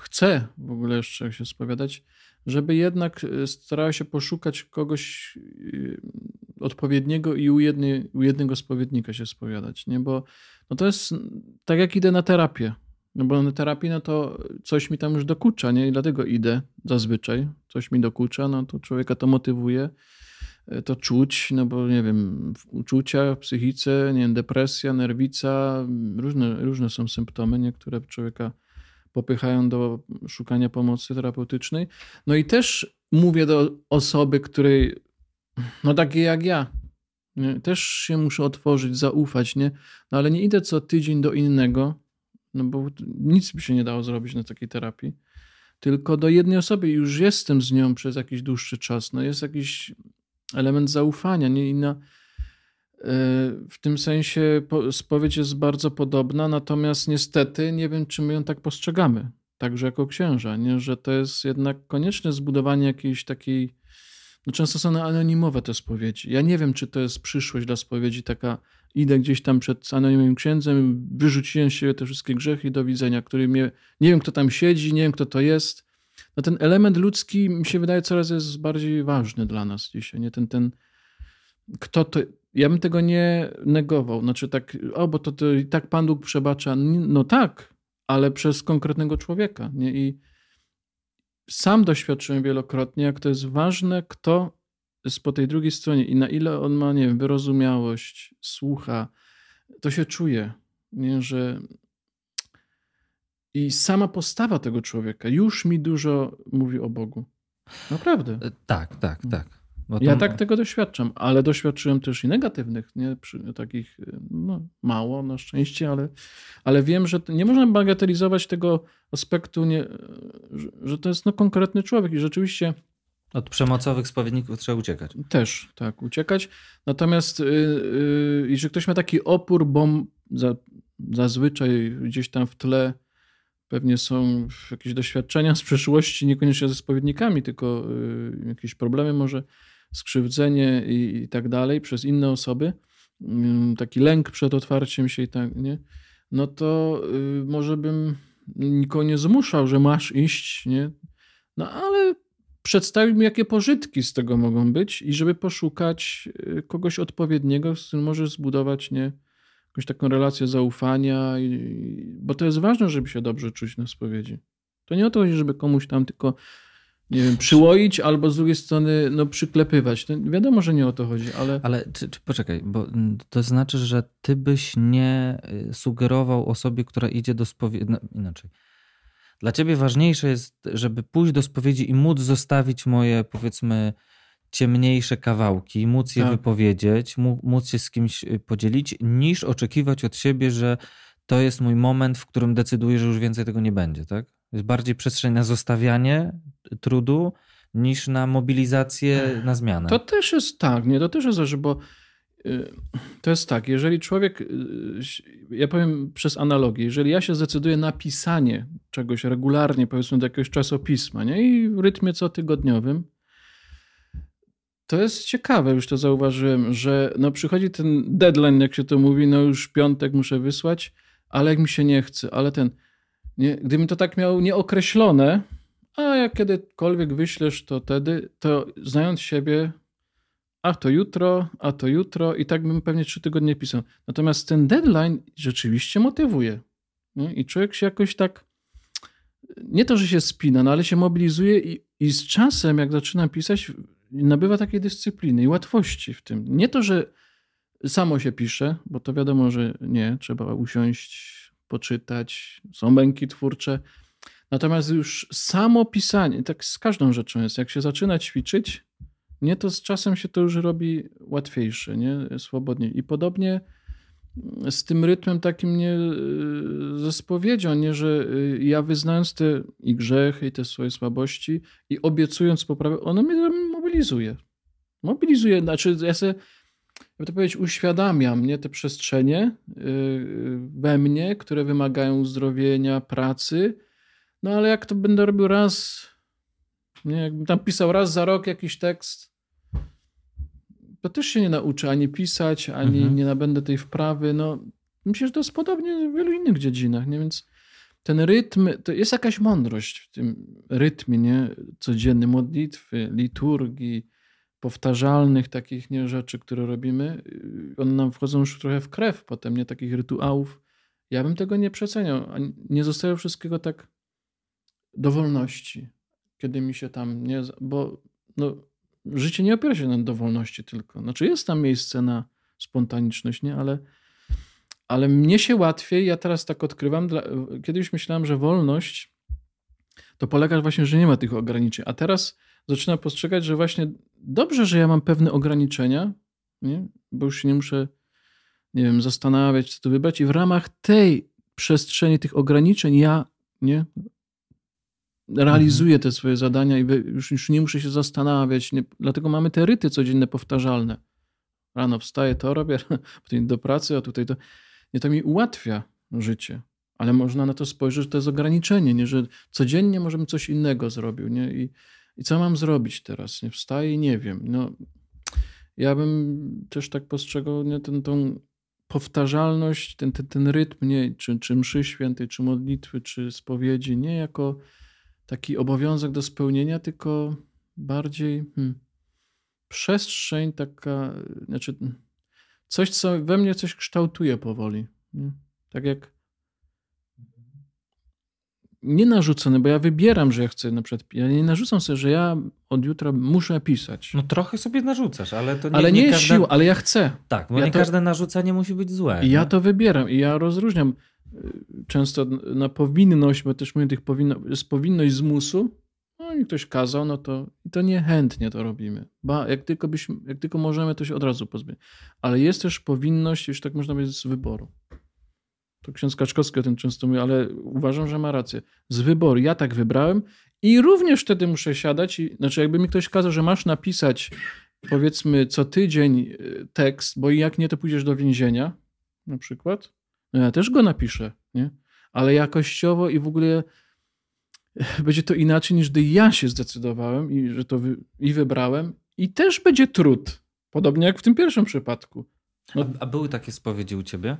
chce w ogóle jeszcze się spowiadać, żeby jednak y, starała się poszukać kogoś y, odpowiedniego i u, jednej, u jednego spowiednika się spowiadać, nie? Bo no to jest tak jak idę na terapię. No bo na terapii, no to coś mi tam już dokucza, nie? I dlatego idę zazwyczaj. Coś mi dokucza, no to człowieka to motywuje. e, To czuć, no bo nie wiem, uczucia w psychice, nie wiem, depresja, nerwica, różne, różne są symptomy, nie? które człowieka popychają do szukania pomocy terapeutycznej. No i też mówię do osoby, której, no takiej jak ja, nie? też się muszę otworzyć, zaufać, nie? No ale nie idę co tydzień do innego, no bo nic by się nie dało zrobić na takiej terapii. Tylko do jednej osoby już jestem z nią przez jakiś dłuższy czas. No jest jakiś element zaufania. Nie? I na, e, w tym sensie po- spowiedź jest bardzo podobna, natomiast niestety nie wiem, czy my ją tak postrzegamy, także jako księża, nie? że to jest jednak konieczne zbudowanie jakiejś takiej. No często są anonimowe te spowiedzi. Ja nie wiem, czy to jest przyszłość dla spowiedzi taka idę gdzieś tam przed anonimowym księdzem, wyrzuciłem siebie te wszystkie grzechy do widzenia, który mnie, nie wiem kto tam siedzi, nie wiem kto to jest. No ten element ludzki mi się wydaje coraz jest bardziej ważny dla nas dzisiaj, nie? Ten, ten, kto to, ja bym tego nie negował, znaczy tak, o, bo to, to i tak Pan Bóg przebacza, no tak, ale przez konkretnego człowieka, nie? I sam doświadczyłem wielokrotnie, jak to jest ważne, kto jest po tej drugiej stronie i na ile on ma, nie wiem, wyrozumiałość, słucha, to się czuje, nie, że i sama postawa tego człowieka już mi dużo mówi o Bogu. Naprawdę. E, tak, tak, Ja tak tego doświadczam, ale doświadczyłem też i negatywnych, nie? Przy, takich no, mało na szczęście, ale, ale wiem, że nie można bagatelizować tego aspektu, nie, że, że to jest no, konkretny człowiek i rzeczywiście od przemocowych spowiedników trzeba uciekać. Też, tak, uciekać. Natomiast yy, yy, jeżeli ktoś ma taki opór, bo za, zazwyczaj gdzieś tam w tle pewnie są jakieś doświadczenia z przeszłości, niekoniecznie ze spowiednikami, tylko yy, jakieś problemy może, skrzywdzenie i, i, tak dalej przez inne osoby, taki lęk przed otwarciem się i tak, nie? No to y, może bym nikogo nie zmuszał, że masz iść, nie? No ale przedstawił mi, jakie pożytki z tego mogą być i żeby poszukać y, kogoś odpowiedniego, z którym możesz zbudować nie, jakąś taką relację zaufania, i, bo to jest ważne, żeby się dobrze czuć na spowiedzi. To nie o to chodzi, żeby komuś tam tylko nie wiem, przyłoić albo z drugiej strony no, przyklepywać. Wiadomo, że nie o to chodzi, ale... Ale czy, czy, poczekaj, bo to znaczy, że ty byś nie y, sugerował osobie, która idzie do spowiedzi... No, inaczej dla ciebie ważniejsze jest, żeby pójść do spowiedzi i móc zostawić moje, powiedzmy, ciemniejsze kawałki, móc je tak. wypowiedzieć, móc się z kimś y, podzielić, niż oczekiwać od siebie, że to jest mój moment, w którym decyduję, że już więcej tego nie będzie, tak? Jest bardziej przestrzeń na zostawianie trudu niż na mobilizację, na zmianę. To też jest tak, nie? To też jest, że bo Y, to jest tak, jeżeli człowiek, y, ja powiem przez analogię, jeżeli ja się zdecyduję na pisanie czegoś regularnie, powiedzmy do jakiegoś czasopisma, nie? i w rytmie cotygodniowym, to jest ciekawe, już to zauważyłem, że no przychodzi ten deadline, jak się to mówi, no już piątek muszę wysłać, ale jak mi się nie chce, ale ten, nie, gdybym to tak miał nieokreślone, a jak kiedykolwiek wyślesz to wtedy, to znając siebie, a to jutro, a to jutro i tak bym pewnie trzy tygodnie pisał. Natomiast ten deadline rzeczywiście motywuje. Nie? I człowiek się jakoś tak, nie to, że się spina, no ale się mobilizuje i, i z czasem, jak zaczyna pisać, nabywa takiej dyscypliny i łatwości w tym. Nie to, że samo się pisze, bo to wiadomo, że nie, trzeba usiąść, poczytać, są męki twórcze. Natomiast już samo pisanie, tak z każdą rzeczą jest, jak się zaczyna ćwiczyć, nie, to z czasem się to już robi łatwiejsze, nie? swobodniej. I podobnie z tym rytmem takim nie y, ze spowiedzią, nie, że y, ja wyznając te i grzechy, i te swoje słabości i obiecując poprawę, ono mnie mobilizuje. Mobilizuje, znaczy ja sobie, jakby to powiedzieć, uświadamiam nie, te przestrzenie y, we mnie, które wymagają uzdrowienia, pracy, no ale jak to będę robił raz nie, jakbym tam pisał raz za rok jakiś tekst, to też się nie nauczę ani pisać, ani mhm. nie nabędę tej wprawy. No, myślę, że to jest podobnie w wielu innych dziedzinach, nie? Więc ten rytm, to jest jakaś mądrość w tym rytmie, nie? Codziennej modlitwy, liturgii, powtarzalnych takich nie, rzeczy, które robimy. One nam wchodzą już trochę w krew potem, nie? Takich rytuałów. Ja bym tego nie przeceniał. Nie zostawiał wszystkiego tak do wolności kiedy mi się tam nie. Bo no, życie nie opiera się na dowolności tylko. Znaczy, jest tam miejsce na spontaniczność, nie? Ale, ale mnie się łatwiej, ja teraz tak odkrywam. Dla, kiedyś myślałem, że wolność to polega właśnie, że nie ma tych ograniczeń. A teraz zaczynam postrzegać, że właśnie dobrze, że ja mam pewne ograniczenia, nie? bo już się nie muszę, nie wiem, zastanawiać, co tu wybrać. I w ramach tej przestrzeni, tych ograniczeń, ja nie, realizuję te swoje zadania i już, już nie muszę się zastanawiać. Nie, dlatego mamy te ryty codzienne powtarzalne. Rano wstaję, to robię, potem do pracy, a tutaj to. Nie, to mi ułatwia życie. Ale można na to spojrzeć, że to jest ograniczenie, nie? że codziennie możemy coś innego zrobić. Nie? I, I co mam zrobić teraz? Nie wstaję i nie wiem. No, ja bym też tak postrzegał nie, ten, tą powtarzalność, ten, ten, ten rytm, nie, czy, czy mszy świętej, czy modlitwy, czy spowiedzi, nie jako taki obowiązek do spełnienia, tylko bardziej hmm, przestrzeń taka, znaczy coś, co we mnie coś kształtuje powoli. Nie? Tak jak nie narzucony, bo ja wybieram, że ja chcę na przykład. Ja nie narzucam sobie, że ja od jutra muszę pisać. No trochę sobie narzucasz, ale to nie, ale nie, nie jest każda... siła, ale ja chcę. Tak, bo Ja nie to- każde narzucanie musi być złe. I ja to wybieram i ja rozróżniam y, często na powinność, bo też mówię tych powinno, jest powinność zmusu. No i ktoś kazał, no to, i to niechętnie to robimy. Ba, jak tylko, byśmy, jak tylko możemy, to się od razu pozbyć. Ale jest też powinność, już tak można powiedzieć, z wyboru. To ksiądz Kaczkowski o tym często mówi, ale uważam, że ma rację. Z wyboru. Ja tak wybrałem i również wtedy muszę siadać i, znaczy jakby mi ktoś kazał, że masz napisać powiedzmy co tydzień y, tekst, bo jak nie, to pójdziesz do więzienia na przykład, no ja też go napiszę, nie? Ale jakościowo i w ogóle będzie to inaczej niż gdy ja się zdecydowałem i że to wy, i wybrałem i też będzie trud. Podobnie jak w tym pierwszym przypadku. No- A, a były takie spowiedzi u ciebie?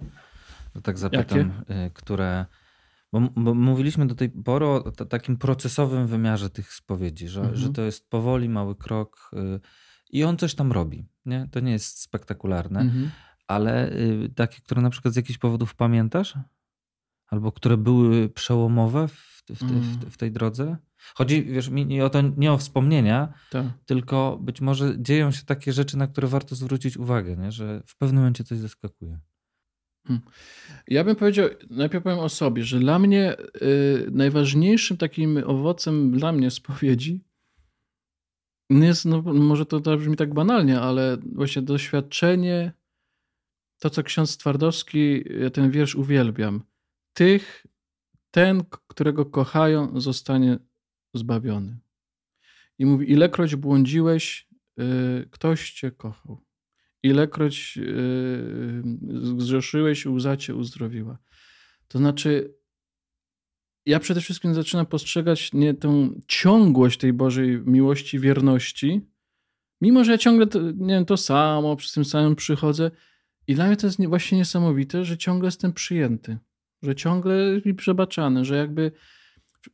To tak zapytam, Jakie? y, które. Bo, bo mówiliśmy do tej pory o takim procesowym wymiarze tych spowiedzi, że, Mhm. że to jest powoli mały krok y, i on coś tam robi. Nie? To nie jest spektakularne, Mhm. ale y, takie, które na przykład z jakichś powodów pamiętasz? Albo które były przełomowe w, w, tej- w, w tej drodze? Chodzi, wiesz, mi nie o to, nie o wspomnienia, Tak. tylko być może dzieją się takie rzeczy, na które warto zwrócić uwagę, nie? że w pewnym momencie coś zaskakuje. Ja bym powiedział, najpierw powiem o sobie, że dla mnie y, najważniejszym takim owocem dla mnie spowiedzi nie jest, no może to, brzmi tak banalnie, ale właśnie doświadczenie, to co ksiądz Twardowski, ja ten wiersz uwielbiam. Tych, ten, którego kochają, zostanie zbawiony. I mówi, ilekroć błądziłeś, y, ktoś cię kochał. Ilekroć yy, zgrzeszyłeś, łza cię uzdrowiła. To znaczy, ja przede wszystkim zaczynam postrzegać nie tą ciągłość tej Bożej miłości, wierności, mimo że ja ciągle to, nie wiem, to samo, przy tym samym przychodzę. I dla mnie to jest nie- właśnie niesamowite, że ciągle jestem przyjęty, że ciągle mi przebaczany, że jakby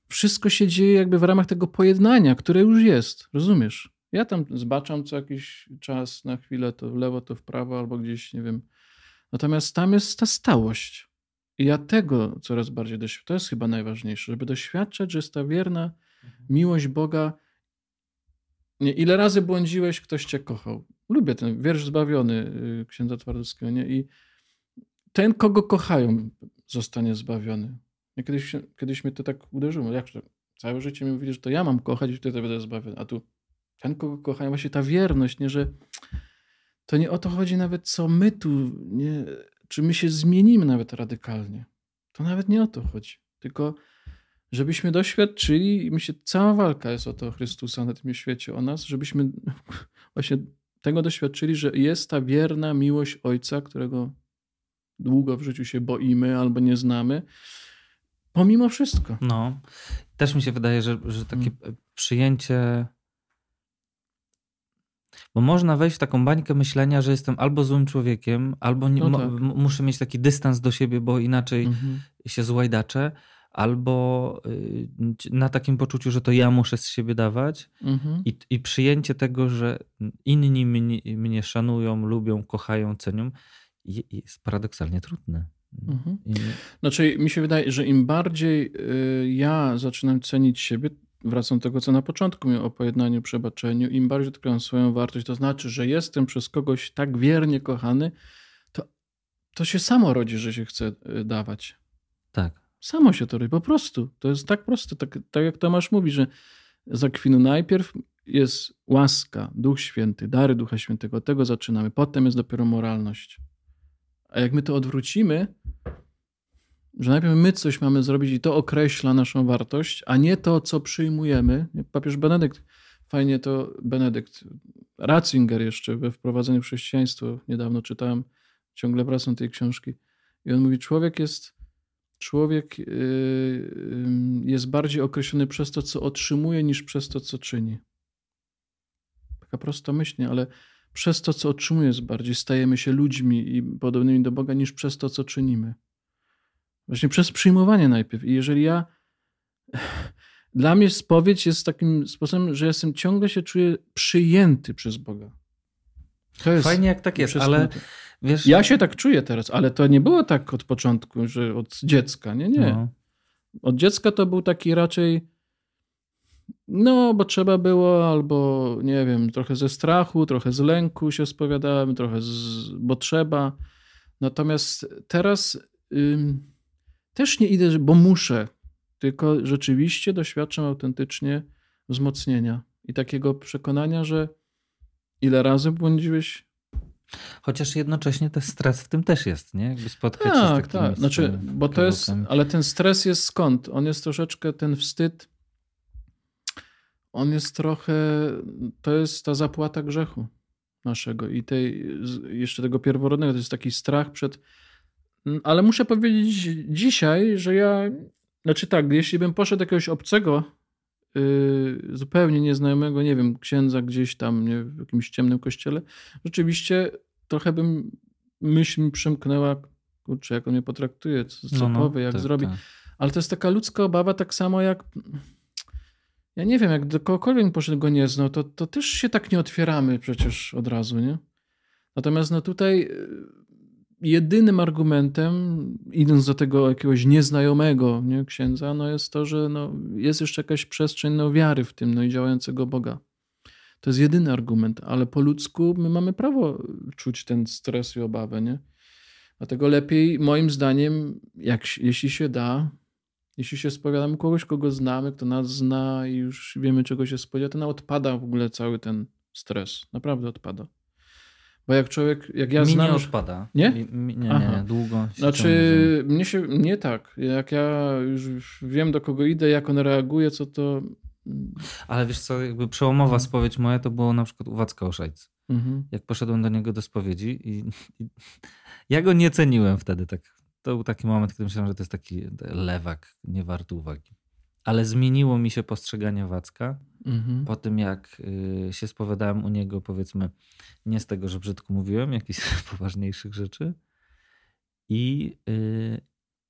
wszystko się dzieje jakby w ramach tego pojednania, które już jest. Rozumiesz? Ja tam zbaczam co jakiś czas, na chwilę to w lewo, to w prawo, albo gdzieś, nie wiem. Natomiast tam jest ta stałość. I ja tego coraz bardziej doświadczam. To jest chyba najważniejsze, żeby doświadczać, że jest ta wierna miłość Boga. Nie, ile razy błądziłeś, ktoś cię kochał. Lubię ten wiersz zbawiony y, księdza Twardowskiego. Nie? I ten, kogo kochają, zostanie zbawiony. Ja kiedyś, kiedyś mnie to tak uderzyło. Jak to? Całe życie mi mówili, że to ja mam kochać i wtedy będę zbawiony. A tu ten, kogo kochają, właśnie ta wierność, nie, że to nie o to chodzi nawet, co my tu, nie, czy my się zmienimy nawet radykalnie. To nawet nie o to chodzi. Tylko żebyśmy doświadczyli, i myślę, cała walka jest o to Chrystusa na tym świecie, o nas, żebyśmy właśnie tego doświadczyli, że jest ta wierna miłość Ojca, którego długo w życiu się boimy albo nie znamy, pomimo wszystko. No, też mi się wydaje, że, że takie Mm. przyjęcie. Bo można wejść w taką bańkę myślenia, że jestem albo złym człowiekiem, albo nie, No tak. muszę mieć taki dystans do siebie, bo inaczej Mhm. się złajdaczę, albo y, na takim poczuciu, że to ja muszę z siebie dawać. Mhm. I, I przyjęcie tego, że inni mnie, mnie szanują, lubią, kochają, cenią, je- jest paradoksalnie trudne. Mhm. Znaczy, mi się wydaje, że im bardziej y, ja zaczynam cenić siebie, wracam do tego, co na początku mówiłem o pojednaniu, przebaczeniu, im bardziej odkrywam swoją wartość, to znaczy, że jestem przez kogoś tak wiernie kochany, to, to się samo rodzi, że się chce y, dawać. tak. Samo się to robi, po prostu. To jest tak proste, tak, tak jak Tomasz mówi, że za kwinu najpierw jest łaska, Duch Święty, dary Ducha Świętego, od tego zaczynamy, potem jest dopiero moralność. A jak my to odwrócimy, że najpierw my coś mamy zrobić i to określa naszą wartość, a nie to, co przyjmujemy. Papież Benedykt, fajnie to Benedykt, Ratzinger jeszcze we wprowadzeniu w chrześcijaństwo, niedawno czytałem, ciągle wracam tej książki. I on mówi, człowiek jest, człowiek yy, yy, jest bardziej określony przez to, co otrzymuje, niż przez to, co czyni. Taka prosta myśl, ale przez to, co otrzymuje, jest bardziej stajemy się ludźmi i podobnymi do Boga, niż przez to, co czynimy. Właśnie przez przyjmowanie najpierw. I jeżeli ja. Dla mnie spowiedź jest takim sposobem, że jestem ciągle się czuję przyjęty przez Boga. Fajnie jak tak jest, ale wiesz... Ja się tak czuję teraz, ale to nie było tak od początku, że od dziecka. Nie, nie. No. Od dziecka to był taki raczej no, bo trzeba było, albo nie wiem, trochę ze strachu, trochę z lęku się spowiadałem, trochę z, bo trzeba. Natomiast teraz ym, też nie idę, bo muszę, tylko rzeczywiście doświadczam autentycznie wzmocnienia i takiego przekonania, że ile razy błądziłeś? Chociaż jednocześnie ten stres w tym też jest, nie? Jakby spotkać tak, się z takimi tak. Znaczy, bo to jest, ale ten stres jest skąd? On jest troszeczkę ten wstyd on jest trochę, to jest ta zapłata grzechu naszego i tej, jeszcze tego pierworodnego, to jest taki strach przed, ale muszę powiedzieć dzisiaj, że ja, znaczy tak, jeśli bym poszedł jakiegoś obcego, yy, zupełnie nieznajomego, nie wiem, księdza gdzieś tam, nie, w jakimś ciemnym kościele, rzeczywiście trochę bym, myśl mi przemknęła, kurczę, jak on mnie potraktuje, co, co no, no, powie, jak tak, zrobi. Tak. Ale to jest taka ludzka obawa, tak samo jak ja nie wiem, jak do kogokolwiek poszedł go nie znał, to, to też się tak nie otwieramy przecież od razu, nie? Natomiast no tutaj jedynym argumentem, idąc do tego jakiegoś nieznajomego nie, księdza, no jest to, że no, jest jeszcze jakaś przestrzeń no, wiary w tym no, i działającego Boga. To jest jedyny argument, ale po ludzku my mamy prawo czuć ten stres i obawę, nie? Dlatego lepiej, moim zdaniem, jak, jeśli się da, jeśli się spowiadamy kogoś, kogo znamy, kto nas zna i już wiemy, czego się spodziewa, to nam odpada w ogóle cały ten stres. Naprawdę odpada. Bo jak człowiek, jak ja mi znam... nie odpada. Nie? Mi, nie, Aha. nie, długo. Znaczy, mnie się, nie tak. Jak ja już wiem, do kogo idę, jak on reaguje, co to... Ale wiesz co, jakby przełomowa spowiedź moja to było na przykład u Wacka Oszajc. Mhm. Jak poszedłem do niego do spowiedzi i, i ja go nie ceniłem wtedy tak to był taki moment, kiedy myślałem, że to jest taki lewak, nie wart uwagi. Ale zmieniło mi się postrzeganie Wacka mhm. po tym, jak y, się spowiadałem u niego, powiedzmy, nie z tego, że brzydko mówiłem, jakichś poważniejszych rzeczy. I, y,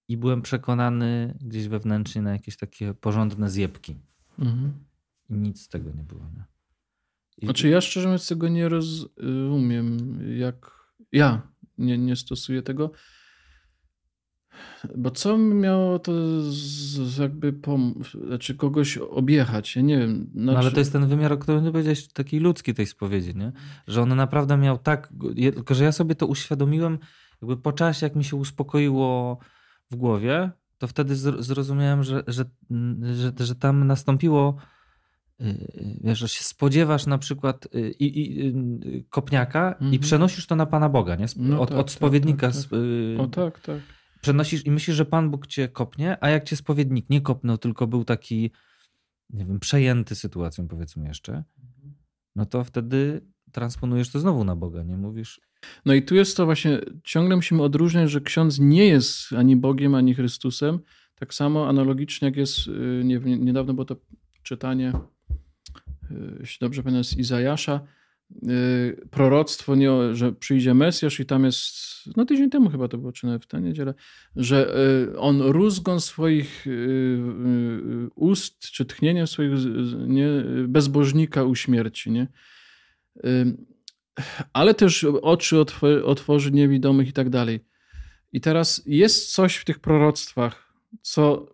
I byłem przekonany gdzieś wewnętrznie na jakieś takie porządne zjebki. Mhm. I nic z tego nie było. Nie? I... Znaczy ja szczerze mówiąc tego nie rozumiem, jak ja nie, nie stosuję tego. Bo co miało to z, jakby pom- znaczy kogoś objechać? Ja nie wiem. Znaczy... No ale znaczy- to jest ten wymiar, o którym powiedziałeś, taki ludzki tej spowiedzi, nie? Że on naprawdę miał tak, tylko że ja sobie to uświadomiłem jakby po czasie, jak mi się uspokoiło w głowie, to wtedy zrozumiałem, że, że, że, że tam nastąpiło y, y, wiesz, że się spodziewasz na przykład y, i, i, kopniaka i mhm. przenosisz to na Pana Boga, nie? No od, tak, od tak, spowiednika. Tak, tak. O tak, tak przenosisz i myślisz, że Pan Bóg cię kopnie, a jak cię spowiednik nie kopnął, tylko był taki, nie wiem, przejęty sytuacją, powiedzmy jeszcze, no to wtedy transponujesz to znowu na Boga, nie mówisz. No i tu jest to właśnie, ciągle musimy odróżniać, że ksiądz nie jest ani Bogiem, ani Chrystusem. Tak samo analogicznie jak jest, y, nie, niedawno było to czytanie, y, jeśli dobrze pamiętam, z Izajasza, proroctwo, nie, że przyjdzie Mesjasz i tam jest, no tydzień temu chyba to było, czy nawet w tę niedzielę, że y, on rózgą swoich y, ust, czy tchnieniem swoich nie, bezbożnika uśmierci, nie? Ale też oczy otworzy niewidomych i tak dalej. I teraz jest coś w tych proroctwach, co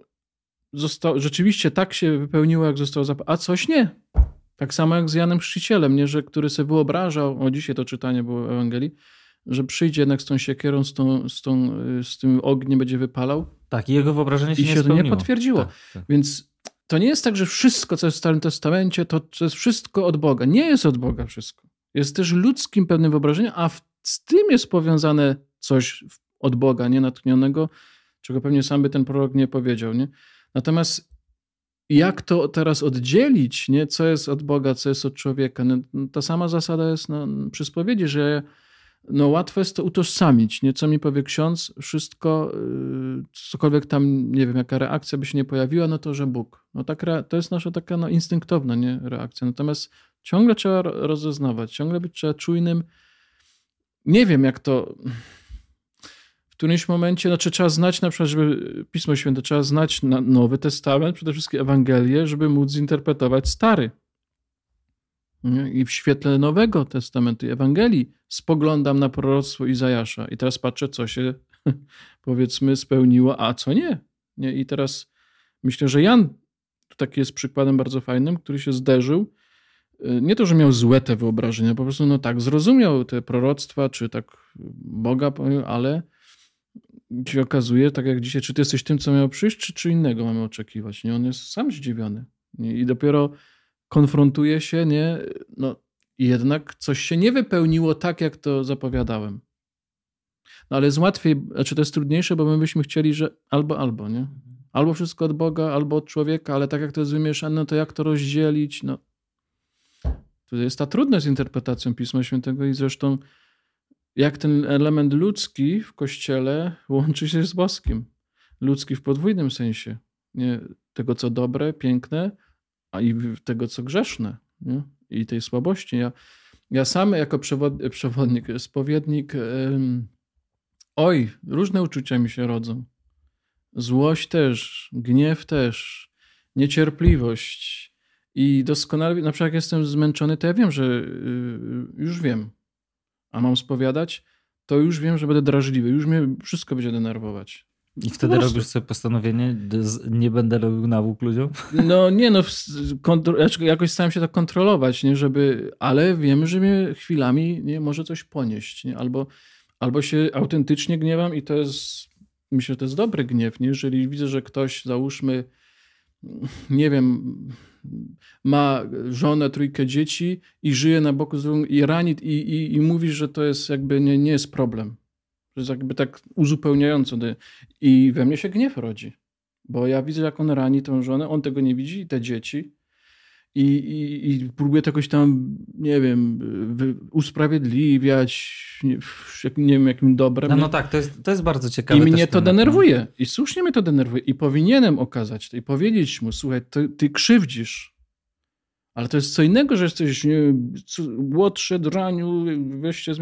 zostało, rzeczywiście tak się wypełniło, jak zostało zapowiedziane, a coś nie. Tak samo jak z Janem Chrzcicielem, nie, że który sobie wyobrażał, o dzisiaj to czytanie było w Ewangelii, że przyjdzie jednak z tą siekierą, z, tą, z, tą, z tym ogniem będzie wypalał. Tak, i jego wyobrażenie się, I się nie to nie potwierdziło. Tak, tak. Więc to nie jest tak, że wszystko, co jest w Starym Testamencie, to, to jest wszystko od Boga. Nie jest od Boga wszystko. Jest też ludzkim pewnym wyobrażeniem, a w, z tym jest powiązane coś od Boga, nie natchnionego, czego pewnie sam by ten prorok nie powiedział. Nie? Natomiast jak to teraz oddzielić, nie? co jest od Boga, co jest od człowieka? No, ta sama zasada jest no, przy spowiedzi, że no, łatwo jest to utożsamić. Nie? Co mi powie ksiądz, wszystko, yy, cokolwiek tam, nie wiem, jaka reakcja by się nie pojawiła, no to, że Bóg. No, tak, to jest nasza taka no, instynktowna nie? reakcja. Natomiast ciągle trzeba rozeznawać, ciągle być trzeba czujnym. Nie wiem, jak to którymś momencie, znaczy trzeba znać na przykład, żeby Pismo Święte, trzeba znać Nowy Testament, przede wszystkim Ewangelię, żeby móc zinterpretować Stary. I w świetle Nowego Testamentu i Ewangelii spoglądam na proroctwo Izajasza i teraz patrzę, co się powiedzmy spełniło, a co nie. nie? I teraz myślę, że Jan taki jest przykładem bardzo fajnym, który się zderzył. Y, nie to, że miał złe te wyobrażenia, po prostu no tak, zrozumiał te proroctwa, czy tak Boga, ale się okazuje, tak jak dzisiaj, czy ty jesteś tym, co miało przyjść, czy, czy innego mamy oczekiwać. Nie? On jest sam zdziwiony. Nie? I dopiero konfrontuje się, nie? No, jednak coś się nie wypełniło tak, jak to zapowiadałem. No ale jest łatwiej, znaczy to jest trudniejsze, bo my byśmy chcieli, że albo, albo, nie? Albo wszystko od Boga, albo od człowieka, ale tak jak to jest wymieszane, to jak to rozdzielić? No. To jest ta trudność z interpretacją Pisma Świętego i zresztą jak ten element ludzki w Kościele łączy się z boskim. Ludzki w podwójnym sensie. Nie tego, co dobre, piękne, a i tego, co grzeszne. Nie? I tej słabości. Ja, ja sam jako przewod, przewodnik, spowiednik, oj, różne uczucia mi się rodzą. Złość też, gniew też, niecierpliwość. I doskonale, na przykład jak jestem zmęczony, to ja wiem, że y, już wiem, a mam spowiadać, to już wiem, że będę drażliwy, już mnie wszystko będzie denerwować. I wtedy robisz sobie postanowienie, nie będę robił nawłók ludziom? No nie, no znaczy, jakoś staram się to kontrolować, nie, żeby, ale wiem, że mnie chwilami nie, może coś ponieść, nie? Albo, albo się autentycznie gniewam i to jest, myślę, że to jest dobry gniew, nie? jeżeli widzę, że ktoś, załóżmy, nie wiem, ma żonę, trójkę dzieci i żyje na boku z i rani i, i, i mówi, że to jest jakby nie, nie jest problem. Że jest jakby tak uzupełniająco. I we mnie się gniew rodzi. Bo ja widzę, jak on rani tą żonę, on tego nie widzi, te dzieci. I, i, i próbuje to jakoś tam, nie wiem, usprawiedliwiać, nie, nie wiem, jakim dobrem. No, no tak, to jest, to jest bardzo ciekawe. I mnie to denerwuje. I słusznie mnie to denerwuje. I powinienem okazać to i powiedzieć mu, słuchaj, ty, ty krzywdzisz. Ale to jest co innego, że jesteś nie, młodszy, draniu, weźcie...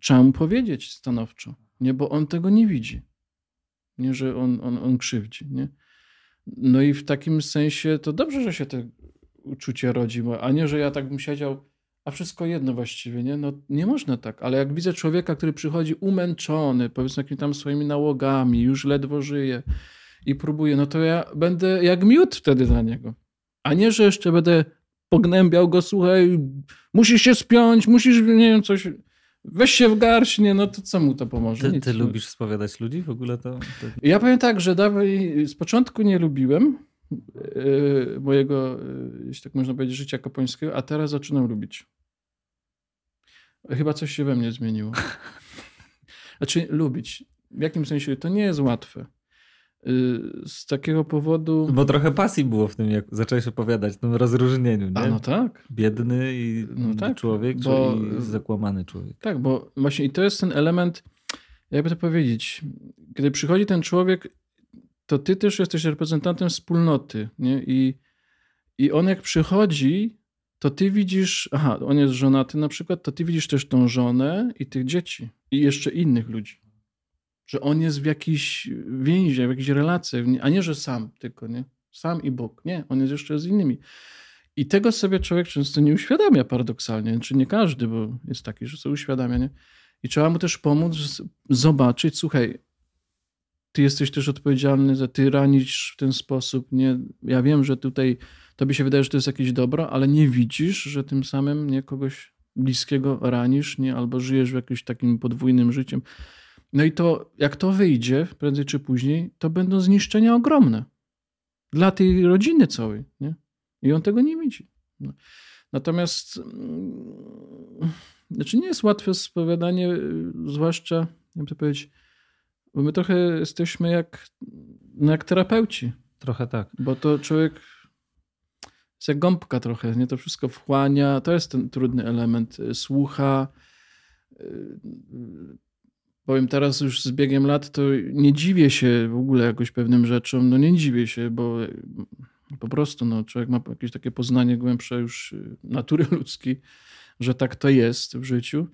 Trzeba mu powiedzieć stanowczo, nie? bo on tego nie widzi. Nie, że on, on, on krzywdzi. Nie? No i w takim sensie to dobrze, że się te uczucie rodzi, a nie, że ja tak bym siedział, a wszystko jedno właściwie, nie? No nie można tak, ale jak widzę człowieka, który przychodzi umęczony, powiedzmy jakimiś tam swoimi nałogami, już ledwo żyje i próbuje, no to ja będę jak miód wtedy dla niego. A nie, że jeszcze będę pognębiał go, słuchaj, musisz się spiąć, musisz, nie wiem, coś, weź się w garść, nie, no to co mu to pomoże? Ty, ty lubisz spowiadać ludzi w ogóle? To, to... Ja powiem tak, że dawaj, z początku nie lubiłem, mojego, yy, jeśli tak można powiedzieć, życia kapońskiego, a teraz zaczynam lubić. Chyba coś się we mnie zmieniło. Znaczy, lubić. W jakim sensie? To nie jest łatwe. Yy, z takiego powodu. Bo trochę pasji było w tym, jak zacząłeś opowiadać, w tym rozróżnieniu. Nie? A no tak. Biedny i no tak, człowiek, bo... i zakłamany człowiek. Tak, bo właśnie i to jest ten element, jakby to powiedzieć, kiedy przychodzi ten człowiek to ty też jesteś reprezentantem wspólnoty, nie? I, i on jak przychodzi, to ty widzisz, aha, on jest żonaty na przykład, to ty widzisz też tą żonę i tych dzieci i jeszcze innych ludzi. Że on jest w jakiejś więzie, w jakiejś relacji, a nie, że sam tylko, nie? Sam i Bóg. Nie, on jest jeszcze z innymi. I tego sobie człowiek często nie uświadamia paradoksalnie, czy nie każdy, bo jest taki, że sobie uświadamia, nie? I trzeba mu też pomóc zobaczyć, słuchaj, ty jesteś też odpowiedzialny za ty ranisz w ten sposób. Nie, ja wiem, że tutaj tobie się wydaje, że to jest jakieś dobro, ale nie widzisz, że tym samym nie kogoś bliskiego ranisz, nie, albo żyjesz w jakimś takim podwójnym życiem. No i to, jak to wyjdzie, prędzej czy później, to będą zniszczenia ogromne dla tej rodziny całej, nie? I on tego nie widzi. No. Natomiast, mm, znaczy nie jest łatwe spowiadanie, zwłaszcza, jakby to powiedzieć, bo my trochę jesteśmy jak, no jak terapeuci. Trochę tak. Bo to człowiek jest jak gąbka trochę, nie to wszystko wchłania. To jest ten trudny element. Słucha. Powiem teraz już z biegiem lat, to nie dziwię się w ogóle jakoś pewnym rzeczom. No nie dziwię się, bo po prostu no, człowiek ma jakieś takie poznanie głębsze już natury ludzkiej, że tak to jest w życiu.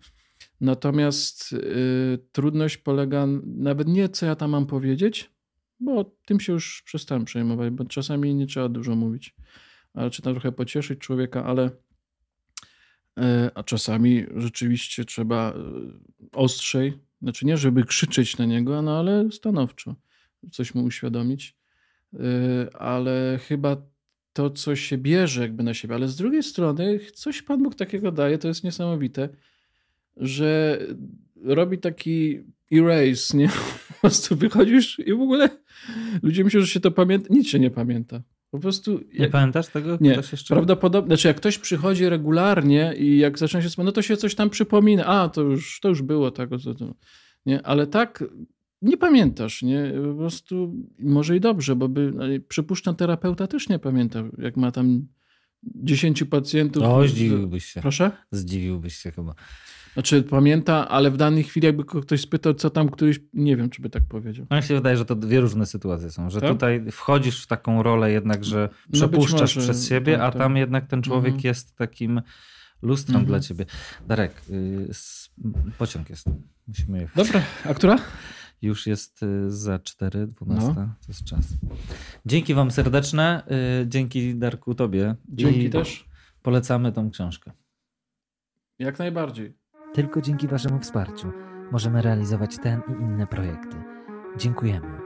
Natomiast y, trudność polega nawet nie, co ja tam mam powiedzieć, bo tym się już przestałem przejmować, bo czasami nie trzeba dużo mówić, ale czy tam trochę pocieszyć człowieka, ale y, a czasami rzeczywiście trzeba y, ostrzej, znaczy nie, żeby krzyczeć na niego, no ale stanowczo coś mu uświadomić. y, ale chyba to, co się bierze jakby na siebie, ale z drugiej strony coś Pan Bóg takiego daje, to jest niesamowite, że robi taki erase, nie? Po prostu wychodzisz i w ogóle ludzie myślą, że się to pamięta. Nic się nie pamięta. Po prostu. Nie Jak, pamiętasz tego? nie, jeszcze... prawdopodobnie. Znaczy, jak ktoś przychodzi regularnie i jak zaczyna się wspominać, no to się coś tam przypomina. A, to już, to już było tak. Nie? Ale tak nie pamiętasz, nie? Po prostu może i dobrze, bo by, no, przypuszczam, terapeuta też nie pamięta, jak ma tam 10 pacjentów. O, zdziwiłbyś się. Proszę? Zdziwiłbyś się chyba. Znaczy pamięta, ale w danej chwili jakby ktoś spytał, co tam któryś, nie wiem, czy by tak powiedział. No mi się wydaje, że to dwie różne sytuacje są, że Tak? tutaj wchodzisz w taką rolę jednak, że No przepuszczasz może, przez siebie, tak, a tak. tam jednak ten człowiek Mhm. jest takim lustrem Mhm. dla ciebie. Darek, y, pociąg jest. Musimy jechać. Dobra, a która? Już jest y, za 4, 12. No. To jest czas. Dzięki wam serdeczne. y, Dzięki Darku tobie. Dzięki I też. Polecamy tą książkę. Jak najbardziej. Tylko dzięki Waszemu wsparciu możemy realizować ten i inne projekty. Dziękujemy.